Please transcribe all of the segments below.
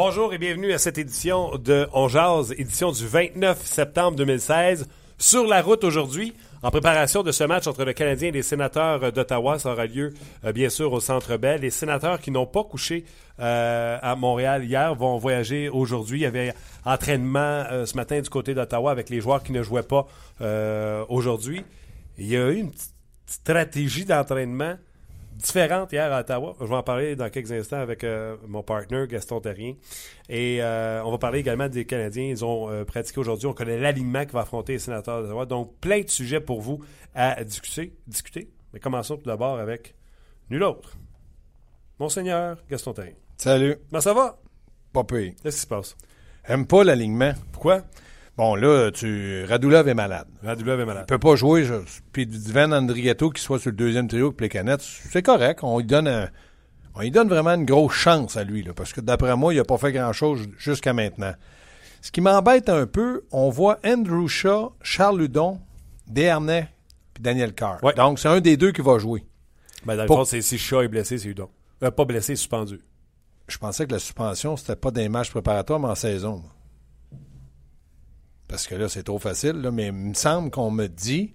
Bonjour et bienvenue à cette édition de On Jazz, édition du 29 septembre 2016. Sur la route aujourd'hui, en préparation de ce match entre le Canadien et les sénateurs d'Ottawa, ça aura lieu euh, bien sûr au Centre Bell. Les sénateurs qui n'ont pas couché euh, à Montréal hier vont voyager aujourd'hui. Il y avait entraînement euh, ce matin du côté d'Ottawa avec les joueurs qui ne jouaient pas aujourd'hui. Il y a eu une stratégie d'entraînement différente hier à Ottawa. Je vais en parler dans quelques instants avec euh, mon partner Gaston Terrien. Et euh, on va parler également des Canadiens. Ils ont euh, pratiqué aujourd'hui. On connaît l'alignement qui va affronter les sénateurs d'Ottawa. Donc, plein de sujets pour vous à discuter. discuter. Mais commençons tout d'abord avec nul autre. Monseigneur Gaston Terrien. Salut. Comment ça va? Pas pire. Qu'est-ce qui se passe? Aime pas l'alignement. Pourquoi? Bon, là, tu Radulov est malade. Radulov est malade. Il peut pas jouer. Je... Puis Van Andrietto qui soit sur le deuxième trio pour les canettes, c'est correct. On lui donne un... On lui donne vraiment une grosse chance à lui, là, parce que d'après moi, il n'a pas fait grand-chose jusqu'à maintenant. Ce qui m'embête un peu, on voit Andrew Shaw, Charles Ludon, Desharnais puis Daniel Carr. Donc, c'est un des deux qui va jouer. Ben, dans le fond, c'est si Shaw est blessé, c'est Ludon. Euh, pas blessé, suspendu. Je pensais que la suspension, c'était pas des matchs préparatoires, mais en saison parce que là, c'est trop facile, là, mais il me semble qu'on me dit,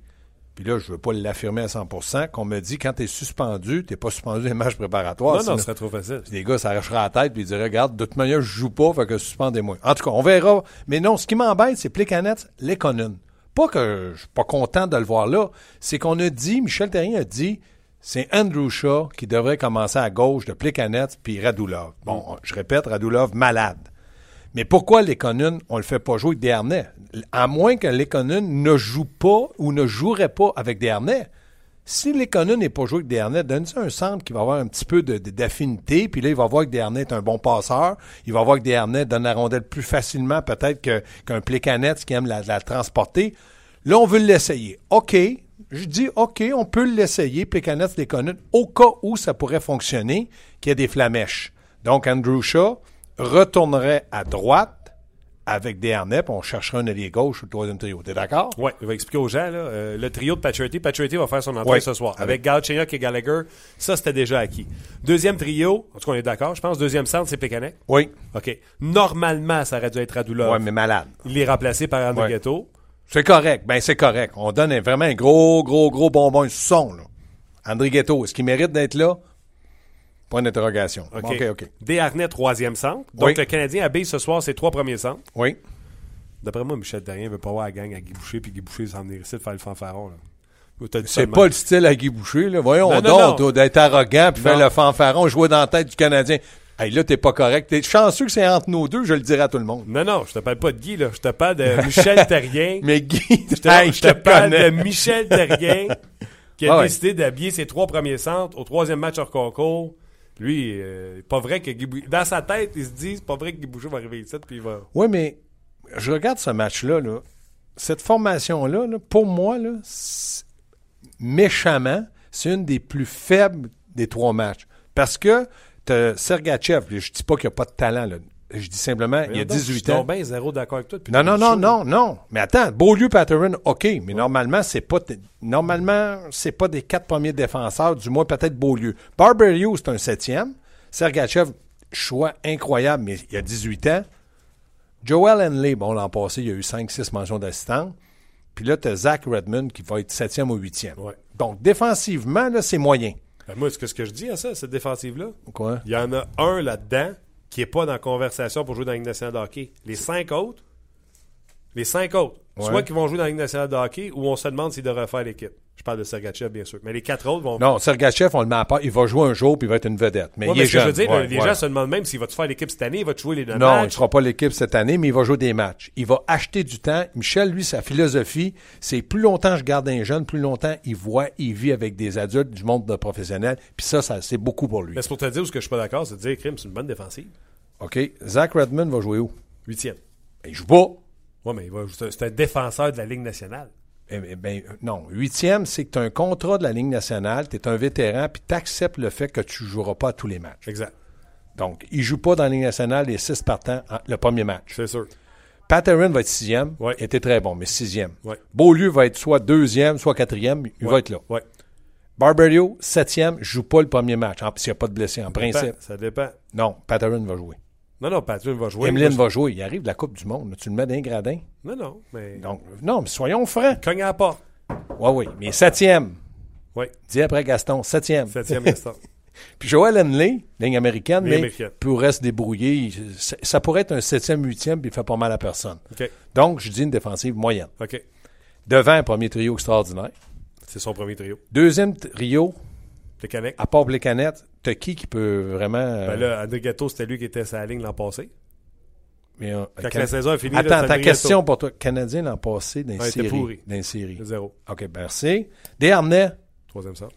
puis là, je ne veux pas l'affirmer à 100% qu'on me dit quand tu es suspendu, tu n'es pas suspendu des matchs préparatoires. Non, non, ce serait trop facile. Les gars s'arracheraient la tête puis ils diraient, regarde, de toute manière, je joue pas, fait que suspendez-moi. En tout cas, on verra. Mais non, ce qui m'embête, c'est Plekanec, l'économe. Pas que je suis pas content de le voir là, c'est qu'on a dit, Michel Terrien a dit, c'est Andrew Shaw qui devrait commencer à gauche de Plekanec puis Radulov. Bon, je répète, Radulov malade. Mais pourquoi Lekonen, on le fait pas jouer avec des harnais? À moins que Lekonen ne joue pas ou ne jouerait pas avec des. Si Lekonen n'est pas joué avec des harnais, donne un centre qui va avoir un petit peu d'affinité, puis là, il va voir que des est un bon passeur. Il va voir que des donne la rondelle plus facilement peut-être qu'un Plecanet qui aime la, transporter. Là, on veut l'essayer. OK. Je dis OK, on peut l'essayer, Plecanet, Lekonen, au cas où ça pourrait fonctionner, qu'il y ait des flamèches. Donc, Andrew Shaw, retournerait à droite avec des harnais, puis on chercherait un allié gauche au troisième trio. T'es d'accord? Oui, il va expliquer aux gens. Là, euh, le trio de Patriotty. Patriotty va faire son entrée ce soir. Avec, avec et Gallagher, ça, c'était déjà acquis. Deuxième trio, en tout cas, on est d'accord, je pense. Deuxième centre, c'est Plekanec. Oui. OK. Normalement, ça aurait dû être Radulov. Oui, mais malade. Il est remplacé par André Ghetto. C'est correct. Ben, c'est correct. On donne vraiment un gros, gros, gros bonbon, son, là. André Ghetto, est-ce qu'il mérite d'être là? Point d'interrogation. OK, OK. okay. Desharnais, troisième centre. Donc, le Canadien habille ce soir ses trois premiers centres. Oui. D'après moi, Michel Darien veut pas voir la gang à Guy Boucher, puis Guy Boucher s'en venir ici de faire le fanfaron. C'est pas le style à Guy Boucher. Là. Voyons donc, d'être arrogant puis faire le fanfaron, jouer dans la tête du Canadien. Hey, là, t'es pas correct. T'es chanceux que c'est entre nos deux, je le dirai à tout le monde. Non, non, je te parle pas de Guy, là. Je te parle de Michel Terrien. Mais Guy, je te, je te parle de Michel Terrien qui a ah décidé d'habiller ses trois premiers centres au troisième match hors concours lui, euh, pas vrai que Guy Dans sa tête, il se dit, c'est pas vrai que Guy va arriver ici, puis il va. Oui, mais je regarde ce match-là, là. Cette formation-là, pour moi, là, méchamment, c'est une des plus faibles des trois matchs. Parce que Sergachev, je dis pas qu'il n'y a pas de talent, là. Je dis simplement, il y a 18 ans. Je suis zéro d'accord avec toi. non, non, non, non, non. Mais attends, Beaulieu Patterson, OK, mais normalement, c'est pas normalement, c'est pas des quatre premiers défenseurs, du moins peut-être Beaulieu. Barberio, c'est un septième. Sergachev, choix incroyable, mais il y a 18 ans. Joel Henley, bon, l'an passé, il y a eu 5-6 mentions d'assistant. Puis là, tu as Zach Redmond qui va être septième ou huitième. Ouais. Donc, défensivement, là, c'est moyen. Ben, moi, ce que, ce que je dis à ça, cette défensive-là, Quoi? il y en a un là-dedans qui n'est pas dans la conversation pour jouer dans la Ligue nationale de hockey. Les cinq autres, les cinq autres, soit qui vont jouer dans la Ligue nationale de hockey ou on se demande s'ils devraient faire l'équipe. Je parle de Sergachev, bien sûr. Mais les quatre autres vont. Non, Sergachev, on le met à part. Il va jouer un jour puis il va être une vedette. Mais il est je veux dire, les gens se demandent même s'il va faire l'équipe cette année, il va jouer les deux non, matchs. il ne fera pas l'équipe cette année, mais il va jouer des matchs. Il va acheter du temps. Michel, lui, sa philosophie, c'est plus longtemps je garde un jeune, plus longtemps il voit, il vit avec des adultes du monde de professionnel. Puis ça, ça c'est beaucoup pour lui. Mais c'est pour te dire où ce que je suis pas d'accord, c'est de dire, Krim, c'est une bonne défensive. OK. Zach Redmond va jouer où? Huitième. Ben, il joue pas. Oui, mais c'est un défenseur de la Ligue nationale. Eh, eh ben, non. Huitième, c'est que tu as un contrat de la Ligue nationale, tu es un vétéran, puis tu acceptes le fait que tu ne joueras pas à tous les matchs. Exact. Donc, il ne joue pas dans la Ligue nationale les six partants le premier match. C'est sûr. Patterson va être sixième. Ouais. Il était très bon, mais sixième. Ouais. Beaulieu va être soit deuxième, soit quatrième. Il va être là. Ouais. Barberio, septième, ne joue pas le premier match. S'il n'y a pas de blessé, en principe. Ça dépend. Non, Patterson va jouer. Non, non, Patrick va jouer. Emeline va jouer. Il arrive de la Coupe du Monde. Tu le mets d'un gradin. Non, non, mais. Donc, non, mais soyons francs. Cogne à la porte. Oui, oui. Mais septième. Oui, Dis après Gaston, septième. septième instant. Puis Joel Henley, ligne américaine, Ligne mais américaine. pourrait se débrouiller. Il- Ça, ça pourrait être un septième, huitième, puis il fait pas mal à personne. Donc, je dis une défensive moyenne. OK. Devant, un premier trio extraordinaire. C'est son premier trio. Deuxième trio, À part les canettes, t'as qui qui peut vraiment... euh, Ben là, André Gatto, c'était lui qui était sa ligne l'an passé. mais, euh, Quand Can- la saison a fini, là, Attends, c'est ta question Gatto. pour toi. Canadien l'an passé était série. les séries. Zéro. OK, merci. Desharnais, Troisième sort.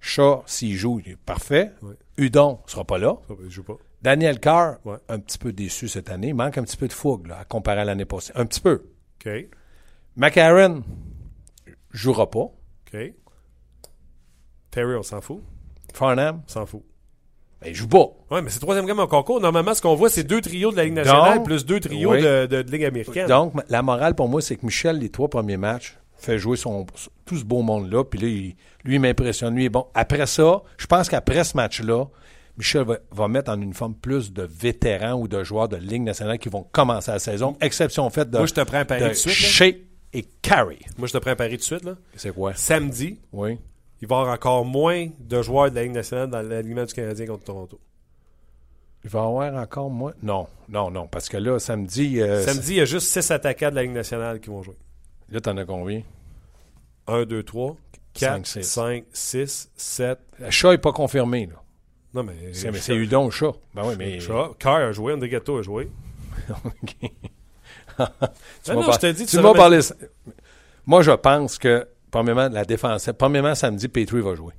Chat, s'il joue, il est parfait. Ouais. Udon sera pas là. Ça, il joue pas. Daniel Carr, Ouais. un petit peu déçu cette année. Il manque un petit peu de fougue là, à comparer à l'année passée. Un petit peu. OK. McCarron jouera pas. OK. Terry, on s'en fout. Farnham, On s'en fout. ben, il joue pas. Ouais, mais c'est troisième gamme en concours. Normalement, ce qu'on voit, c'est deux trios de la Ligue nationale Donc, plus deux trios oui. de, de, de Ligue américaine. Donc, la morale pour moi, c'est que Michel, les trois premiers matchs, fait jouer son, tout ce beau monde-là. Puis là, il- lui, il m'impressionne. Lui, il est bon. Après ça, je pense qu'après ce match-là, Michel va, va mettre en uniforme plus de vétérans ou de joueurs de Ligue nationale qui vont commencer la saison. Exception faite de, Moi, je te prends un pari de suite. là. Shea et Carey. Moi, je te prends un pari tout de suite. Là. C'est quoi? Samedi, Oui. Il va y avoir encore moins de joueurs de la Ligue nationale dans l'alignement du Canadien contre Toronto. Il va y avoir encore moins. Non, non, non. Parce que là, samedi. euh, Samedi, il y a juste six attaquants de la Ligue nationale qui vont jouer. Là, t'en as combien? 1, 2, 3, 4, Cinq, six. 5, 6, 7. Le chat n'est pas confirmé, là. Non, mais. C'est, mais c'est Udon, le chat. Ben oui, mais. Chat. Carr a joué, André Gatto a joué. OK. tu m'as non, par- je te dis, tu m'as parlé. Moi, je pense que, premièrement, la défense. Premièrement, samedi, Petrie va jouer.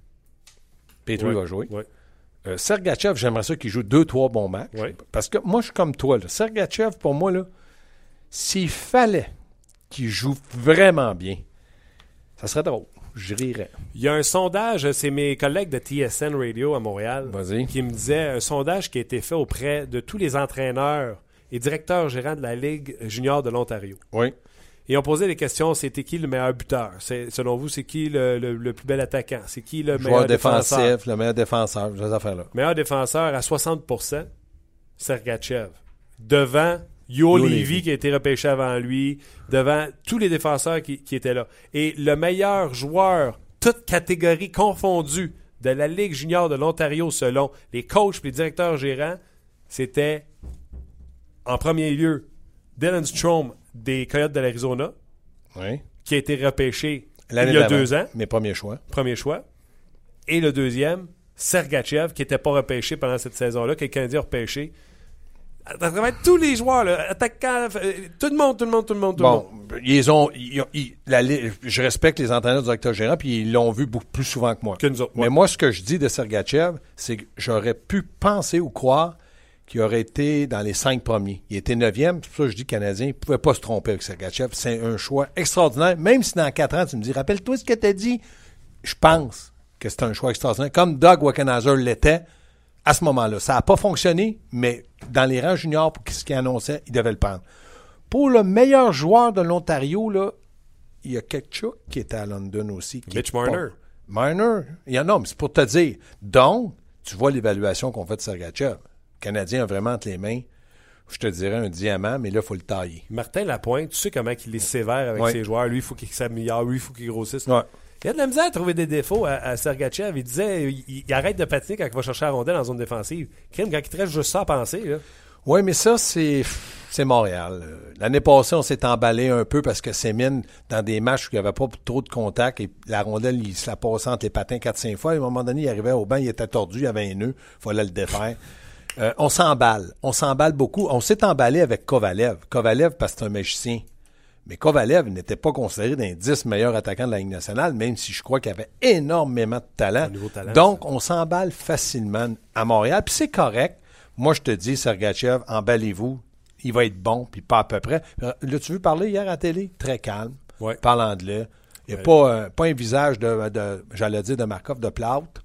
Petrie Ouais, va jouer. ouais. Euh, Sergachev, j'aimerais ça qu'il joue deux, trois bons matchs. Ouais. Parce que moi, je suis comme toi. Là. Sergachev, pour moi, là, s'il fallait qu'il joue vraiment bien, ça serait drôle. Je rirais. Il y a un sondage, c'est mes collègues de TSN Radio à Montréal qui me disaient un sondage qui a été fait auprès de tous les entraîneurs et directeurs gérants de la Ligue junior de l'Ontario. Oui. Et on posait des questions, c'était qui le meilleur buteur? Selon vous, c'est qui le, le- le plus bel attaquant? C'est qui le meilleur Joueur défenseur? défensif, le meilleur défenseur, ces affaires-là. Meilleur défenseur à 60%, Sergachev. Devant Yo Yo Levy Levy. qui a été repêché avant lui, devant tous les défenseurs qui, qui étaient là. Et le meilleur joueur, toute catégorie confondue, de la Ligue junior de l'Ontario selon les coachs et les directeurs gérants, c'était en premier lieu Dylan Strom des Coyotes de l'Arizona, Oui. qui a été repêché il y a deux ans Mes premiers choix. premier choix. Et le deuxième, Sergachev, qui n'était pas repêché pendant cette saison-là, que le Canadien a repêché. À travers tous les joueurs, là, attaquants, euh, tout le monde, tout le monde, tout le monde, tout le monde. ils ont, ils ont- ils- la je respecte les entraîneurs directeurs gérants, puis ils l'ont vu beaucoup plus souvent que moi. Que nous autres. Mais moi, ce que je dis de Sergachev, c'est que j'aurais pu penser ou croire qu'il aurait été dans les cinq premiers. Il était neuvième, c'est pour ça que je dis Canadien, il ne pouvait pas se tromper avec Sergachev. C'est un choix extraordinaire. Même si dans quatre ans, tu me dis, rappelle-toi ce que tu as dit, je pense que c'est un choix extraordinaire. Comme Doug Wackenhauser l'était à ce moment-là. Ça n'a pas fonctionné, mais dans les rangs juniors, pour ce qu'il annonçait, il devait le prendre. Pour le meilleur joueur de l'Ontario, là, il y a Ketchuk qui était à London aussi. qui Mitch pas- Marner. Marner. Il y en a, mais c'est pour te dire. Donc, tu vois l'évaluation qu'on fait de Sergachev. Canadien a vraiment entre les mains, je te dirais, un diamant, mais là, il faut le tailler. Martin Lapointe, tu sais comment il est sévère avec Ouais. ses joueurs. Lui, il faut qu'il s'améliore. Lui, il faut qu'il grossisse. Ouais. Il y a de la misère à trouver des défauts à, à Sergachev. Il disait il, il arrête de patiner quand il va chercher la rondelle en zone défensive. Crime, quand il te reste juste ça à penser. Là. Oui, mais ça, c'est c'est Montréal. Euh, L'année passée, on s'est emballé un peu parce que Sémine, dans des matchs où il n'y avait pas trop de contact, et la rondelle, il se la passait entre les patins 4-5 fois. À un moment donné, il arrivait au banc, il était tordu, il y avait un nœud, il fallait le défaire. Euh, on s'emballe. On s'emballe beaucoup. On s'est emballé avec Kovalev. Kovalev, parce que c'est un magicien. Mais Kovalev n'était pas considéré d'un 10 meilleurs attaquants de la Ligue nationale, même si je crois qu'il avait énormément de talent. Donc, on s'emballe facilement à Montréal. Puis c'est correct. Moi, je te dis, Sergachev, emballez-vous. Il va être bon, puis pas à peu près. Euh, L'as-tu vu parler hier à la télé? Très calme. Ouais. Parle anglais. Il n'y a pas, euh, pas un visage de, de- j'allais dire, de Markov, de plâtre.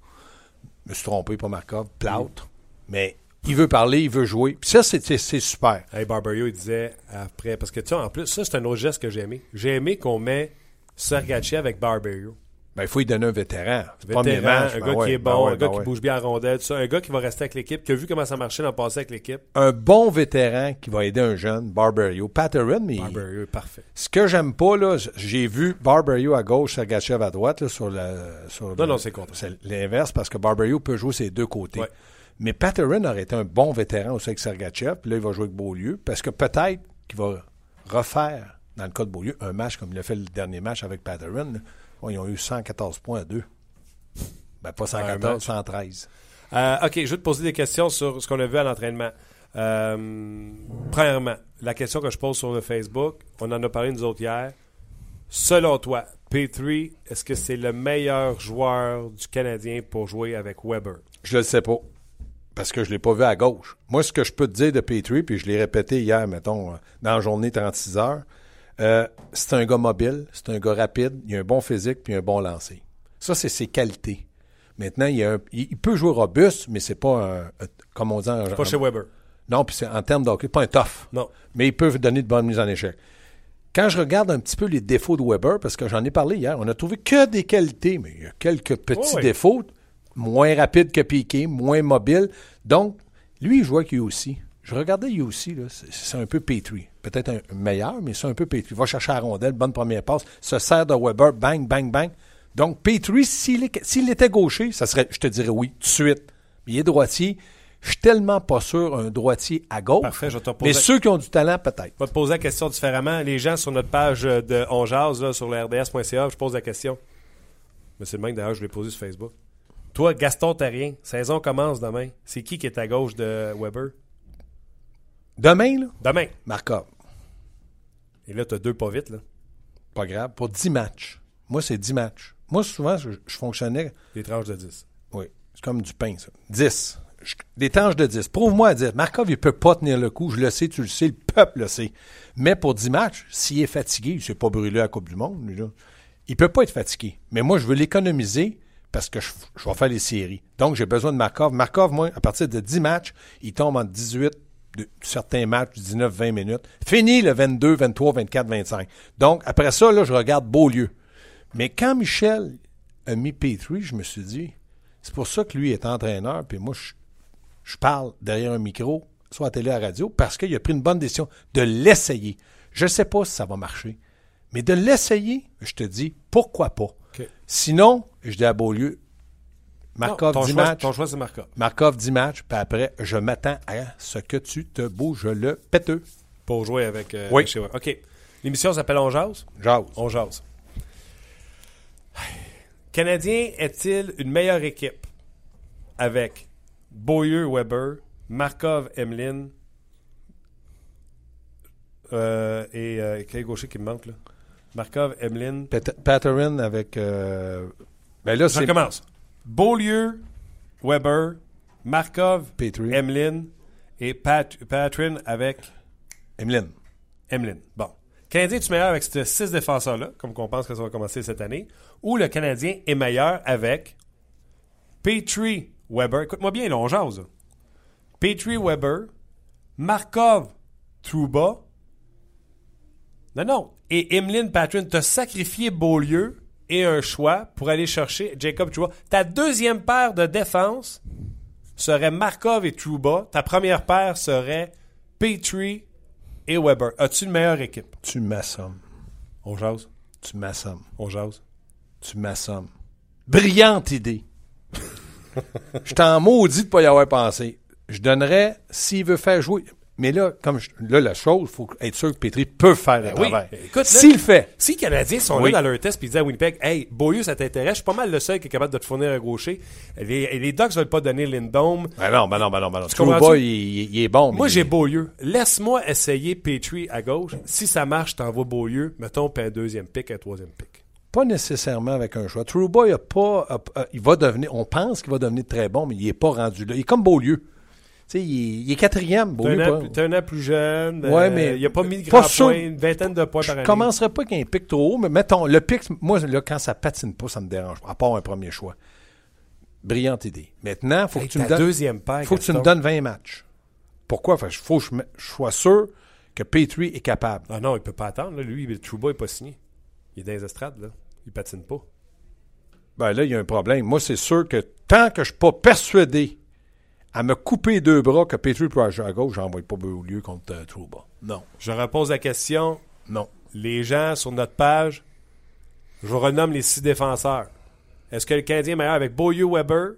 Je me suis trompé, pas Markov, plâtre. Mais il veut parler, il veut jouer. Puis ça, c'est super. Hey, Barberio, il disait après, parce que tu sais, en plus, ça, c'est un autre geste que j'ai aimé. J'ai aimé qu'on met Sergachev avec Barberio. Ben, il faut y donner un vétéran. Vétéran, Premier match, un ben gars ouais, qui est ben bon, ouais, un gars ben qui ouais. bouge bien en rondelle, tout ça, un gars qui va rester avec l'équipe, qui a vu comment ça marchait dans le passé avec l'équipe. Un bon vétéran qui va aider un jeune, Barberio. Patterson, mais Barberio, parfait. ce que j'aime pas, là, j'ai vu Barberio à gauche, Sergachev à droite, là, sur la. Sur Non, le- non, c'est contre. C'est l'inverse parce que Barberio peut jouer ses deux côtés. Mais Patterson aurait été un bon vétéran aussi avec Sergachev. Puis là, il va jouer avec Beaulieu. Parce que peut-être qu'il va refaire, dans le cas de Beaulieu, un match comme il a fait le dernier match avec Patterson. Bon, ils ont eu 114 points à deux. Ben, pas Un match. 114, 113. Euh, OK, je vais te poser des questions sur ce qu'on a vu à l'entraînement. Euh, premièrement, la question que je pose sur le Facebook, on en a parlé nous autres hier. Selon toi, P3, est-ce que c'est le meilleur joueur du Canadien pour jouer avec Weber? Je le sais pas. Parce que je l'ai pas vu à gauche. Moi, ce que je peux te dire de Petrie, puis je l'ai répété hier, mettons, euh, dans la journée 36 heures, euh, c'est un gars mobile, c'est un gars rapide, il a un bon physique, puis un bon lancer. Ça, c'est ses qualités. Maintenant, il, a un- il- peut jouer robuste, mais c'est pas un, un- comme on dit en, Pas chez Weber. Non, puis c'est en termes d'hockey, pas un tough. Non. Mais il peut donner de bonnes mises en échec. Quand je regarde un petit peu les défauts de Weber, parce que j'en ai parlé hier, on a trouvé que des qualités, mais il y a quelques petits défauts. Moins rapide que Piqué, moins mobile. Donc, lui, il jouait avec aussi. Je regardais aussi, là, c'est, un peu Petrie. Peut-être un meilleur, mais c'est un peu Petrie. Va chercher la rondelle, bonne première passe, se sert de Weber, bang, bang, bang. Donc, Petrie, s'il, était gaucher, ça serait, je te dirais oui, tout de suite. Mais il est droitier. Je suis tellement pas sûr un droitier à gauche. Parfait, je te Mais ceux qui ont du talent, peut-être. Je vais te poser la question différemment. Les gens sur notre page de On Jase, là, sur le RDS.ca, je pose la question. Mais c'est le même d'ailleurs, je l'ai posé sur Facebook. Toi, Gaston Terrien, saison commence demain. C'est qui qui est à gauche de Weber? Demain, là, Demain. Markov. Et là, tu as deux pas vite, là. Pas grave. Pour 10 matchs. Moi, c'est 10 matchs. Moi, souvent, je, je fonctionnais. Des tranches de 10. Oui. C'est comme du pain, ça. 10. Je- des tranches de 10. Prouve-moi à 10. Markov, il peut pas tenir le coup. Je le sais, tu le sais, le peuple le sait. Mais pour 10 matchs, s'il est fatigué, il s'est pas brûlé à la Coupe du Monde, lui, là. Il peut pas être fatigué. Mais moi, je veux l'économiser parce que je, je vais faire les séries. Donc, j'ai besoin de Markov. Markov, moi, à partir de 10 matchs, il tombe en 18 de certains matchs, 19-20 minutes. Fini le 22, 23, 24, 25. Donc, après ça, là, je regarde Beaulieu. Mais quand Michel a mis Petrie, je me suis dit, c'est pour ça que lui est entraîneur, puis moi, je, je parle derrière un micro, soit à télé, à radio, parce qu'il a pris une bonne décision de l'essayer. Je ne sais pas si ça va marcher, mais de l'essayer, je te dis, pourquoi pas? Sinon, je dis à Beaulieu, Markov Non, ton 10 choix, matchs, Ton choix, c'est Markov. Markov 10 matchs, puis après, je m'attends à ce que tu te bouges le péteux. Pour jouer avec, euh, Oui. chez. OK. L'émission s'appelle On Jase? Jase. On jase. Canadien est-il une meilleure équipe avec Beaulieu Weber, Markov Emeline euh, et euh, quel gaucher qui me manque là? Markov Emeline. Pat- Patterson avec... euh, ben là, Je recommence. Beaulieu Weber, Markov Petrie, Emeline et Pat Patrin avec Emeline. Emeline. Bon. Canadien est meilleur avec ces six défenseurs-là, comme qu'on pense que ça va commencer cette année, ou le Canadien est meilleur avec Petrie Weber? Écoute-moi bien, là, on jase. Petrie Weber, Markov Trouba. Non, non. Et Emeline Patrin, t'as sacrifié Beaulieu et un choix pour aller chercher Jacob Trouba. Ta deuxième paire de défense serait Markov et Trouba. Ta première paire serait Petrie et Weber. As-tu une meilleure équipe? Tu m'assommes. On jase? Tu m'assommes. On jase? Tu m'assommes. Brillante idée. je t'en maudis de pas y avoir pensé. Je donnerais, s'il veut faire jouer. Mais là, comme je- là, la chose, il faut être sûr que Petri peut faire le Ben oui. travail. Écoute, là- S'il le fait, Si les Canadiens sont Oui. là dans leur test et ils disent à Winnipeg, Hey, Beaulieu, ça t'intéresse, je suis pas mal le seul qui est capable de te fournir un gaucher. Les, les Ducks veulent pas donner Lindome. ben non, ben non, ben non, ben non. Trouba, il, il- il est bon. Moi, j'ai Beaulieu. Laisse-moi essayer Petrie à gauche. Si ça marche, t'envoies Beaulieu. Mettons, puis un deuxième pick, un troisième pick. Pas nécessairement avec un choix. Trouba, il a pas. a- a- il va devenir. On pense qu'il va devenir très bon, mais il n'est pas rendu là. Il est comme Beaulieu. Tu sais, il, est- il est quatrième, T'es un, an plus- t'es un an plus jeune. Ouais, euh, mais il a pas mis de grands sûr. points, une vingtaine de points par Je année. commencerai pas avec un pic trop haut, mais mettons, le pic, moi, là, quand ça patine pas, ça me dérange pas, à part un premier choix. Brillante idée. Maintenant, faut Hey, que tu me donnes, deuxième paire, faut que tu me donnes 20 matchs. Pourquoi? Fait, faut que je, sois sûr que Petrie est capable. Ah non, il peut pas attendre. Là. Lui, Trouba n'est pas signé. Il est dans les estrades. Là. Il patine pas. ben là, il y a un problème. Moi, c'est sûr que tant que je suis pas persuadé à me couper deux bras que Petrie peut jouer à gauche, j'envoie pas Beaulieu contre euh, Trouba. Non. Je repose la question. Non. Les gens sur notre page, je renomme les six défenseurs. Est-ce que le Canadien est meilleur avec Beaulieu Weber,